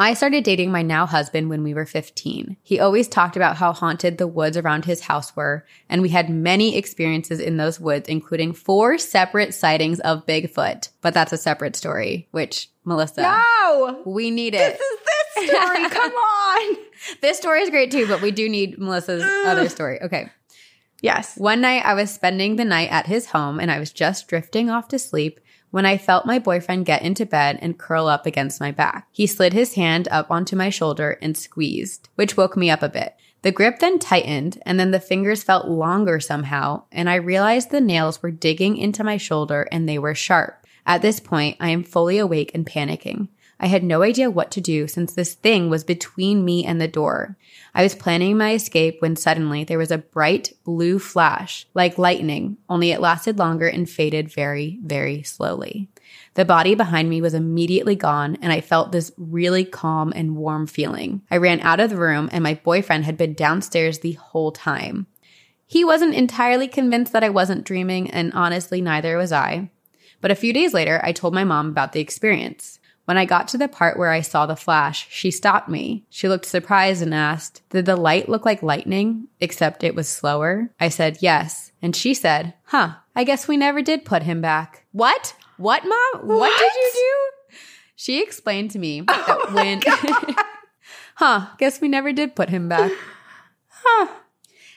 I started dating my now husband when we were 15. He always talked about how haunted the woods around his house were, and we had many experiences in those woods, including four separate sightings of Bigfoot. But that's a separate story, which, Melissa, no. we need it. This is this story. Come on. This story is great too, but we do need Melissa's other story. Okay. Yes. One night I was spending the night at his home and I was just drifting off to sleep when I felt my boyfriend get into bed and curl up against my back. He slid his hand up onto my shoulder and squeezed, which woke me up a bit. The grip then tightened and then the fingers felt longer somehow, and I realized the nails were digging into my shoulder and they were sharp. At this point, I am fully awake and panicking. I had no idea what to do since this thing was between me and the door. I was planning my escape when suddenly there was a bright blue flash, like lightning, only it lasted longer and faded very, very slowly. The body behind me was immediately gone, and I felt this really calm and warm feeling. I ran out of the room, and my boyfriend had been downstairs the whole time. He wasn't entirely convinced that I wasn't dreaming, and honestly, neither was I. But a few days later, I told my mom about the experience. When I got to the part where I saw the flash, she stopped me. She looked surprised and asked, Did the light look like lightning, except it was slower? I said, Yes. And she said, Huh, I guess we never did put him back. What? What, mom? What, did you do? She explained to me that when. huh, guess we never did put him back. Huh.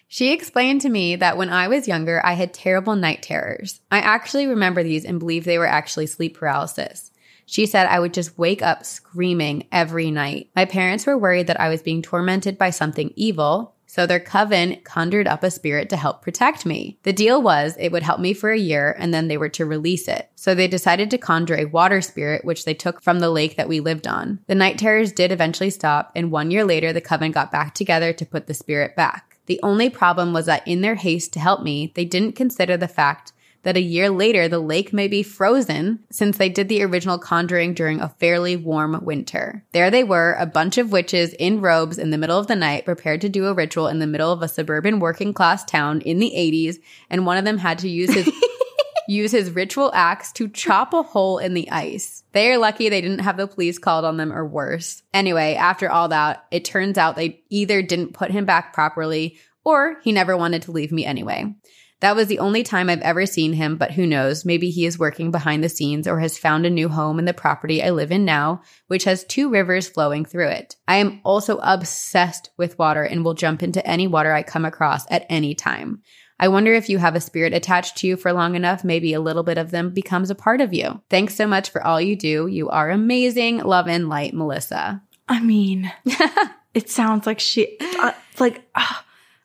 She explained to me that when I was younger, I had terrible night terrors. I actually remember these and believe they were actually sleep paralysis. She said I would just wake up screaming every night. My parents were worried that I was being tormented by something evil, so their coven conjured up a spirit to help protect me. The deal was it would help me for a year and then they were to release it. So they decided to conjure a water spirit, which they took from the lake that we lived on. The night terrors did eventually stop, and one year later, the coven got back together to put the spirit back. The only problem was that in their haste to help me, they didn't consider the fact that a year later the lake may be frozen since they did the original conjuring during a fairly warm winter. There they were, a bunch of witches in robes in the middle of the night prepared to do a ritual in the middle of a suburban working class town in the 80s, and one of them had to use his use his ritual axe to chop a hole in the ice. They are lucky they didn't have the police called on them or worse. Anyway, after all that, it turns out they either didn't put him back properly Or he never wanted to leave me anyway. That was the only time I've ever seen him, but who knows? Maybe he is working behind the scenes or has found a new home in the property I live in now, which has two rivers flowing through it. I am also obsessed with water and will jump into any water I come across at any time. I wonder if you have a spirit attached to you for long enough, maybe a little bit of them becomes a part of you. Thanks so much for all you do. You are amazing. Love and light, Melissa. I mean, it sounds like she, uh, like, uh,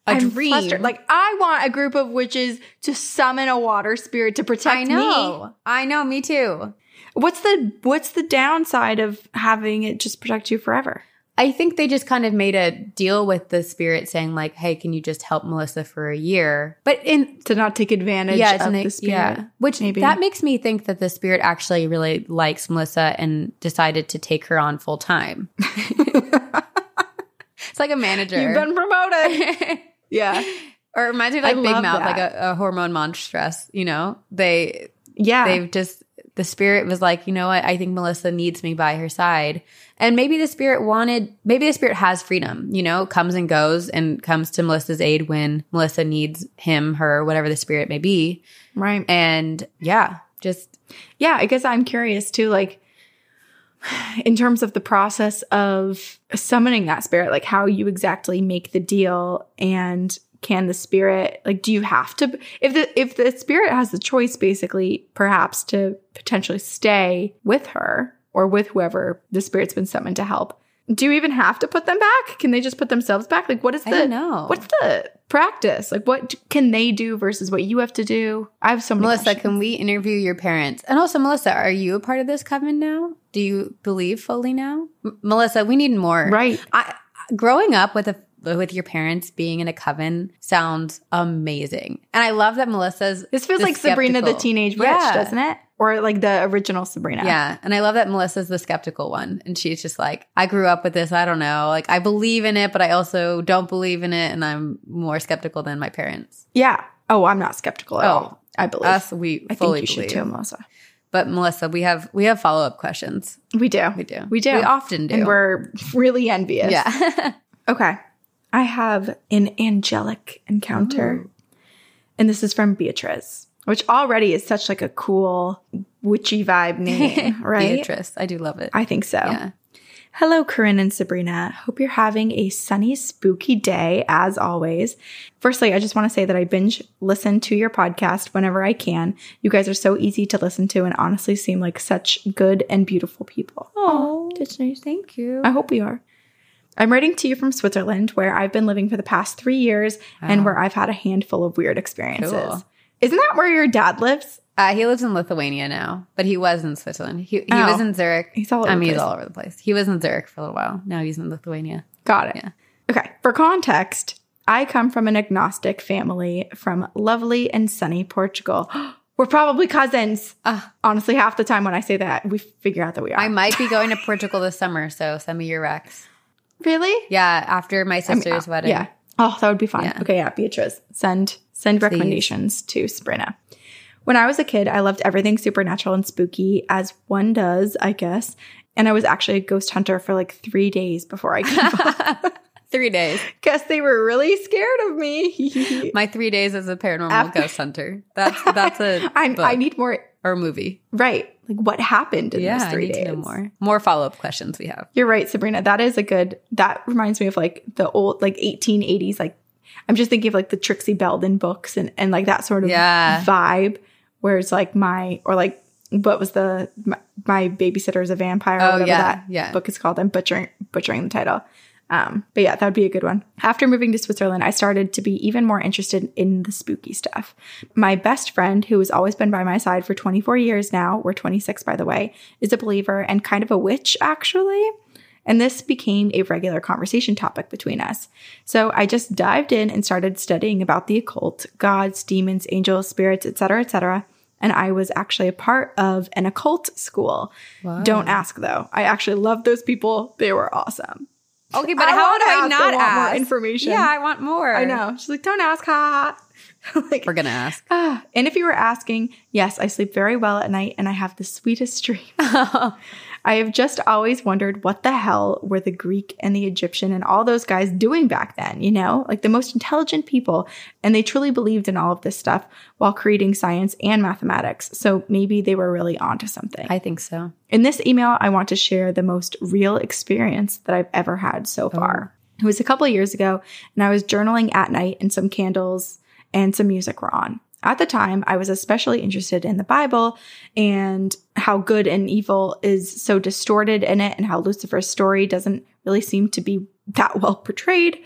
A I'm dream. flustered. Like, I want a group of witches to summon a water spirit to protect I me. know. I know. Me too. What's the what's the downside of having it just protect you forever? I think they just kind of made a deal with the spirit saying like, "Hey, can you just help Melissa for a year?" But in To not take advantage yeah, of an- the spirit. yeah, which maybe. that makes me think that the spirit actually really likes Melissa and decided to take her on full time. it's like a manager. You've been promoted. yeah. or it reminds me of like I Big Mouth, like a, a hormone monstress. You know, they Yeah. they've just the spirit was like, you know what? I think Melissa needs me by her side. And maybe the spirit wanted, maybe the spirit has freedom, you know, comes and goes and comes to Melissa's aid when Melissa needs him, her, whatever the spirit may be. right. And yeah, just yeah, I guess I'm curious too, like in terms of the process of summoning that spirit, like how you exactly make the deal and can the spirit like do you have to if the if the spirit has the choice basically perhaps to potentially stay with her or with whoever the spirit's been summoned to help do you even have to put them back can they just put themselves back like what is the I what's the practice like what can they do versus what you have to do i have so many Melissa, questions. can we interview your parents? And also, Melissa, are you a part of this coven now? Do you believe fully now? M- Melissa, we need more. right I, growing up with a with your parents being in a coven sounds amazing, and I love that Melissa's. This feels like Sabrina the Teenage Witch, Yeah. doesn't it? Or like the original Sabrina. Yeah, and I love that Melissa's the skeptical one, and she's just like, I grew up with this. I don't know, like I believe in it, but I also don't believe in it, and I'm more skeptical than my parents. Yeah. Oh, I'm not skeptical at Oh, all. I believe. Us, we I fully think you believe. should too, Melissa. But Melissa, we have we have follow up questions. We do. We do. We do. We often do. And we're really envious. yeah. Okay. I have an angelic encounter. And this is from Beatrice, which already is such like a cool witchy vibe name, right? Beatrice, I do love it. I think so. yeah. Hello, Corinne and Sabrina. Hope you're having a sunny, spooky day as always. Firstly, I just want to say that I binge listen to your podcast whenever I can. You guys are so easy to listen to and honestly seem like such good and beautiful people. Oh, that's nice. thank you. I hope we are. I'm writing to you from Switzerland, where I've been living for the past three years and where I've had a handful of weird experiences. Cool. Isn't that where your dad lives? Uh, he lives in Lithuania now, but he was in Switzerland. He, he Oh. was in Zurich. He's all over I mean, the he's place. all over the place. He was in Zurich for a little while. Now he's in Lithuania. Got it. Yeah. Okay. For context, I come from an agnostic family from lovely and sunny Portugal. We're probably cousins. Ah. Honestly, half the time when I say that, we figure out that we are. I might be going to Portugal this summer, so send me your Rex. really? Yeah, after my I mean, sister's uh, wedding. Yeah. Oh, that would be fun. Yeah. Okay, yeah, Beatrice, send send recommendations to Sabrina. When I was a kid, I loved everything supernatural and spooky, as one does, I guess. And I was actually a ghost hunter for like three days before I gave up. Three days. Guess they were really scared of me. My three days as a paranormal After- ghost hunter. That's that's a I, I need more. or movie. Right. Like what happened in Yeah, those I three need days? to know more. More follow up questions we have. You're right, Sabrina. That is a good, that reminds me of like the old, like 1880s, like, I'm just thinking of like the Trixie Belden books and, and like that sort of Yeah. vibe where it's like my, or like, what was the, my, my babysitter is a vampire or Oh, whatever yeah, that yeah. book is called. I'm butchering, butchering the title. Um, but yeah, that would be a good one. After moving to Switzerland, I started to be even more interested in the spooky stuff. My best friend, who has always been by my side for 24 years now, we're 26 by the way, is a believer and kind of a witch actually. And this became a regular conversation topic between us. So I just dived in and started studying about the occult, gods, demons, angels, spirits, etc., etc. And I was actually a part of an occult school. Don't ask though. I actually loved those people. They were awesome. Okay, but I how do I not want more ask information. Yeah, I want more. I know. She's like, don't ask, ha. like, We're gonna ask. ah. And if you were asking, yes, I sleep very well at night and I have the sweetest dream. I have just always wondered what the hell were the Greek and the Egyptian and all those guys doing back then, you know? Like the most intelligent people. And they truly believed in all of this stuff while creating science and mathematics. So maybe they were really onto something. I think so. In this email, I want to share the most real experience that I've ever had so oh. far. It was a couple of years ago, and I was journaling at night, and some candles and some music were on. At the time, I was especially interested in the Bible and how good and evil is so distorted in it, and how Lucifer's story doesn't really seem to be that well portrayed.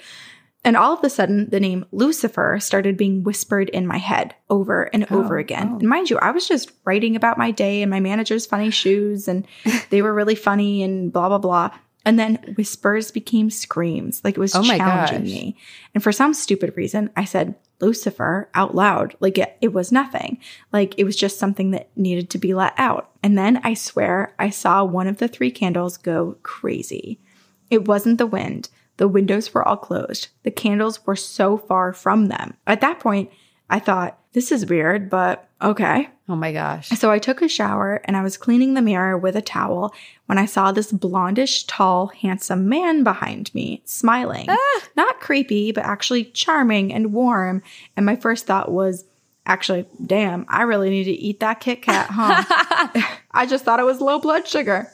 And all of a sudden, the name Lucifer started being whispered in my head over and oh, over again. oh. And mind you, I was just writing about my day and my manager's funny shoes, and they were really funny and blah, blah, blah. And then whispers became screams. Like it was Oh challenging gosh. me. And for some stupid reason, I said Lucifer out loud. Like it, it was nothing. Like it was just something that needed to be let out. And then I swear I saw one of the three candles go crazy. It wasn't the wind. The windows were all closed. The candles were so far from them. At that point, I thought, this is weird, but okay. Oh my gosh. So I took a shower and I was cleaning the mirror with a towel when I saw this blondish, tall, handsome man behind me, smiling. Ah. Not creepy, but actually charming and warm. And my first thought was, actually, damn, I really need to eat that Kit Kat, huh? I just thought it was low blood sugar.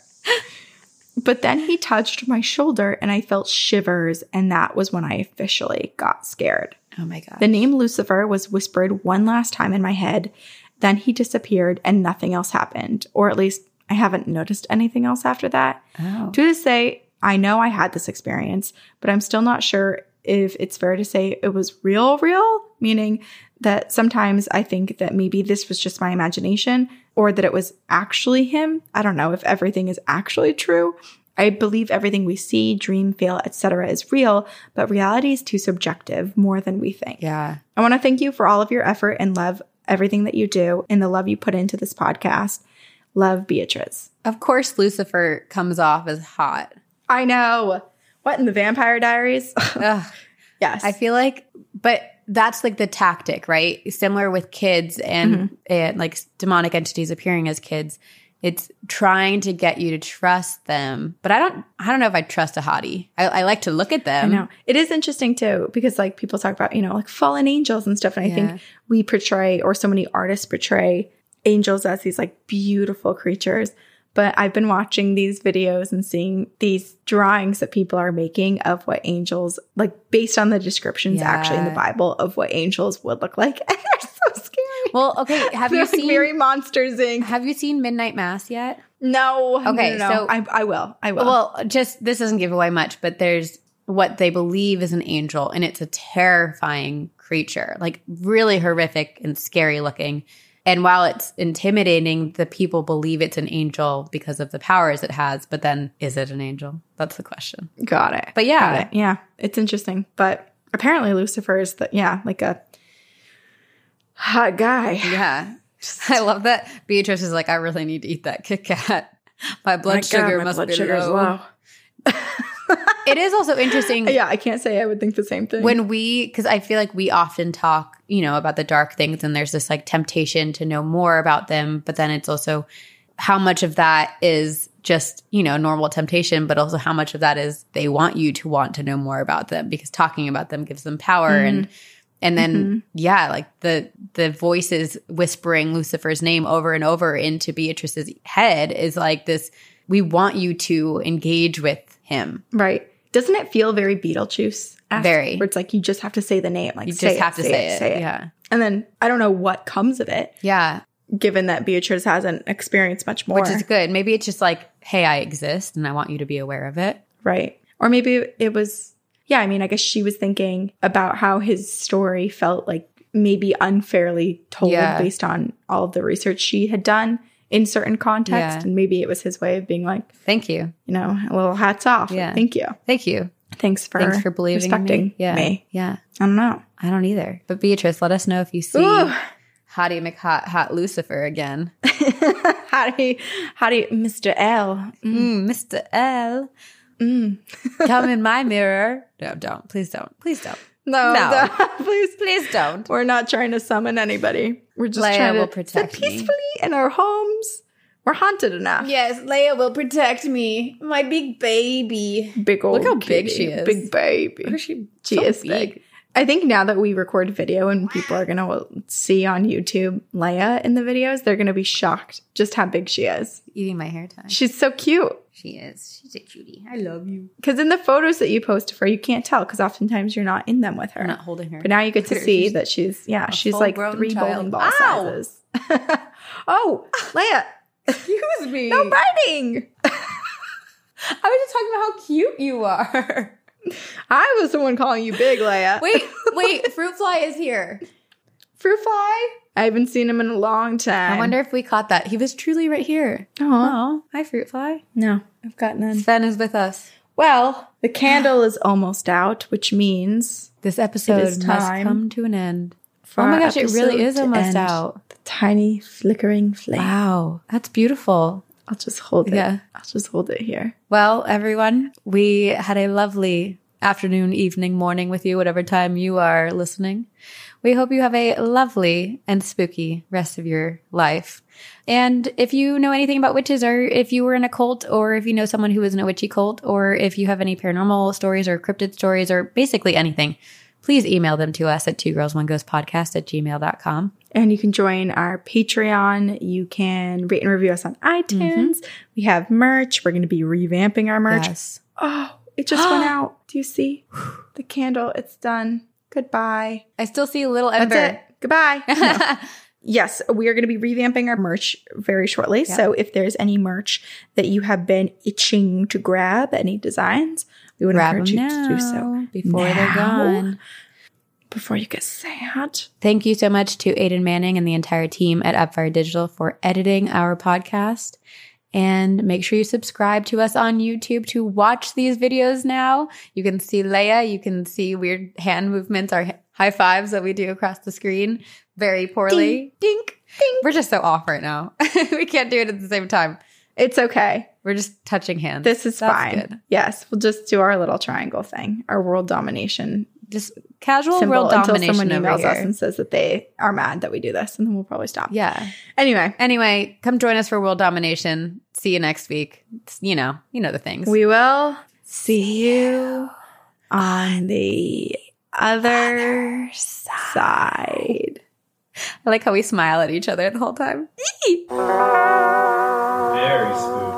But then he touched my shoulder and I felt shivers, and that was when I officially got scared. Oh my god. The name Lucifer was whispered one last time in my head. Then he disappeared and nothing else happened. Or at least I haven't noticed anything else after that. Oh. To this say, I know I had this experience, but I'm still not sure if it's fair to say it was real, real, meaning that sometimes I think that maybe this was just my imagination or that it was actually him. I don't know if everything is actually true. I believe everything we see, dream, feel, etc. is real, but reality is too subjective more than we think. Yeah. I want to thank you for all of your effort and love, everything that you do, and the love you put into this podcast. Love, Beatrice. Of course, Lucifer comes off as hot. I know. What in the Vampire Diaries? Yes. I feel like, but that's like the tactic, right? Similar with kids and, mm-hmm. and like demonic entities appearing as kids. It's trying to get you to trust them, but I don't. I don't know if I trust a hottie. I, I like to look at them. I know. It is interesting too, because like people talk about, you know, like fallen angels and stuff. And I Yeah. think we portray, or so many artists portray angels as these like beautiful creatures. But I've been watching these videos and seeing these drawings that people are making of what angels, like based on the descriptions actually in the Bible of what angels would look like. And they're so scary. Well, okay. Have you like seen? very monsters inc. have you seen Midnight Mass yet? No. Okay, no, no, no. so- I, I will. I will. Well, just this doesn't give away much, but there's what they believe is an angel, and it's a terrifying creature, like really horrific and scary looking. And while it's intimidating, the people believe it's an angel because of the powers it has. But then, is it an angel? That's the question. Got it. But yeah. It. Yeah. It's interesting. But apparently Lucifer is the yeah, like a hot guy. Yeah. I love that. Beatrice is like, I really need to eat that Kit Kat. My blood My God, sugar my must blood be sugar's low. It is also interesting. Yeah, I can't say I would think the same thing. when we because i feel like we often talk you know about the dark things and there's this like temptation to know more about them but then it's also how much of that is just you know normal temptation but also how much of that is they want you to want to know more about them because talking about them gives them power and mm-hmm. And then mm-hmm. yeah like the the voices whispering lucifer's name over and over into beatrice's head is like this we want you to engage with him right. Doesn't it feel very Beetlejuice? Very. Where it's like you just have to say the name. Like you say just have to say, it, say it. yeah And then I don't know what comes of it, yeah given that Beatrice hasn't experienced much more. which is good. Maybe it's just like, hey, I exist and I want you to be aware of it. Right. Or maybe it was, yeah, I mean, I guess she was thinking about how his story felt like maybe unfairly told Yeah. based on all of the research she had done in certain context. Yeah. And maybe it was his way of being like, Thank you. you know, a little hats off. Yeah. Thank you. Thank you. Thanks for, Thanks for believing respecting me. Yeah. me. Yeah. I don't know. I don't either. But Beatrice, let us know if you see Ooh. Hottie McHot Hot Lucifer again. how do you, how do you, Mr. L? Mm, Mr. L. Mm. Come in my mirror. No, don't. Please don't. Please don't. No, No. please, Please don't. We're not trying to summon anybody. We're just Leia trying to protect sit me. peacefully in our homes. We're haunted enough. Yes, Leia will protect me. My big baby. Big old Look how big she is. Big baby. she She so is big. I think now that we record video and people are going to see on YouTube Leia in the videos, they're going to be shocked just how big she is. Eating my hair tie. She's so cute. She is. She's a cutie. I love you. Because in the photos that you post of her, you can't tell because oftentimes you're not in them with her. I'm not holding her. But now you get to Look at her. see She's that she's, yeah, she's like three child. bowling ball Ow! sizes. oh, Leia, Excuse me. no biting. I was just talking about how cute you are. I was the one calling you big, Leia. wait, wait. Fruit fly is here. fruit fly? I haven't seen him in a long time. I wonder if we caught that. He was truly right here. Oh, Oh, hi, fruit fly. no, I've got none. Sven is with us. Well, the candle is almost out, which means This episode is must come to an end. for oh my gosh, it really is to almost end. out. The tiny flickering flame. Wow, that's beautiful. I'll just hold it. Yeah. I'll just hold it here. Well, everyone, we had a lovely afternoon, evening, morning with you, whatever time you are listening. We hope you have a lovely and spooky rest of your life. And if you know anything about witches, or if you were in a cult, or if you know someone who is in a witchy cult, or if you have any paranormal stories or cryptid stories, or basically anything, please email them to us at two girls one ghost podcast at gmail.com. And you can join our Patreon. You can rate and review us on mm-hmm. iTunes. We have merch. We're going to be revamping our merch. Yes. Oh, it just went out. Do you see the candle? It's done. Goodbye. I still see a little ember. Goodbye. No. Yes, we are going to be revamping our merch very shortly. So if there's any merch that you have been itching to grab, any designs, we would Grab encourage you to do so now before they're now. gone. before you get sad. Thank you so much to Aiden Manning and the entire team at Upfire Digital for editing our podcast. And make sure you subscribe to us on YouTube to watch these videos now. You can see Leia. You can see weird hand movements, our high fives that we do across the screen very poorly. Dink, dink. We're just so off right now. we can't do it at the same time. It's okay. We're just touching hands. This is That's fine. good. Yes, we'll just do our little triangle thing, our world domination Just casual symbol world until domination someone over emails us and says that they are mad that we do this, and then we'll probably stop. Yeah. Anyway, Anyway, come join us for world domination. See you next week. It's, you know, you know the things. we will see you on the other side. I like how we smile at each other the whole time. Very spooky.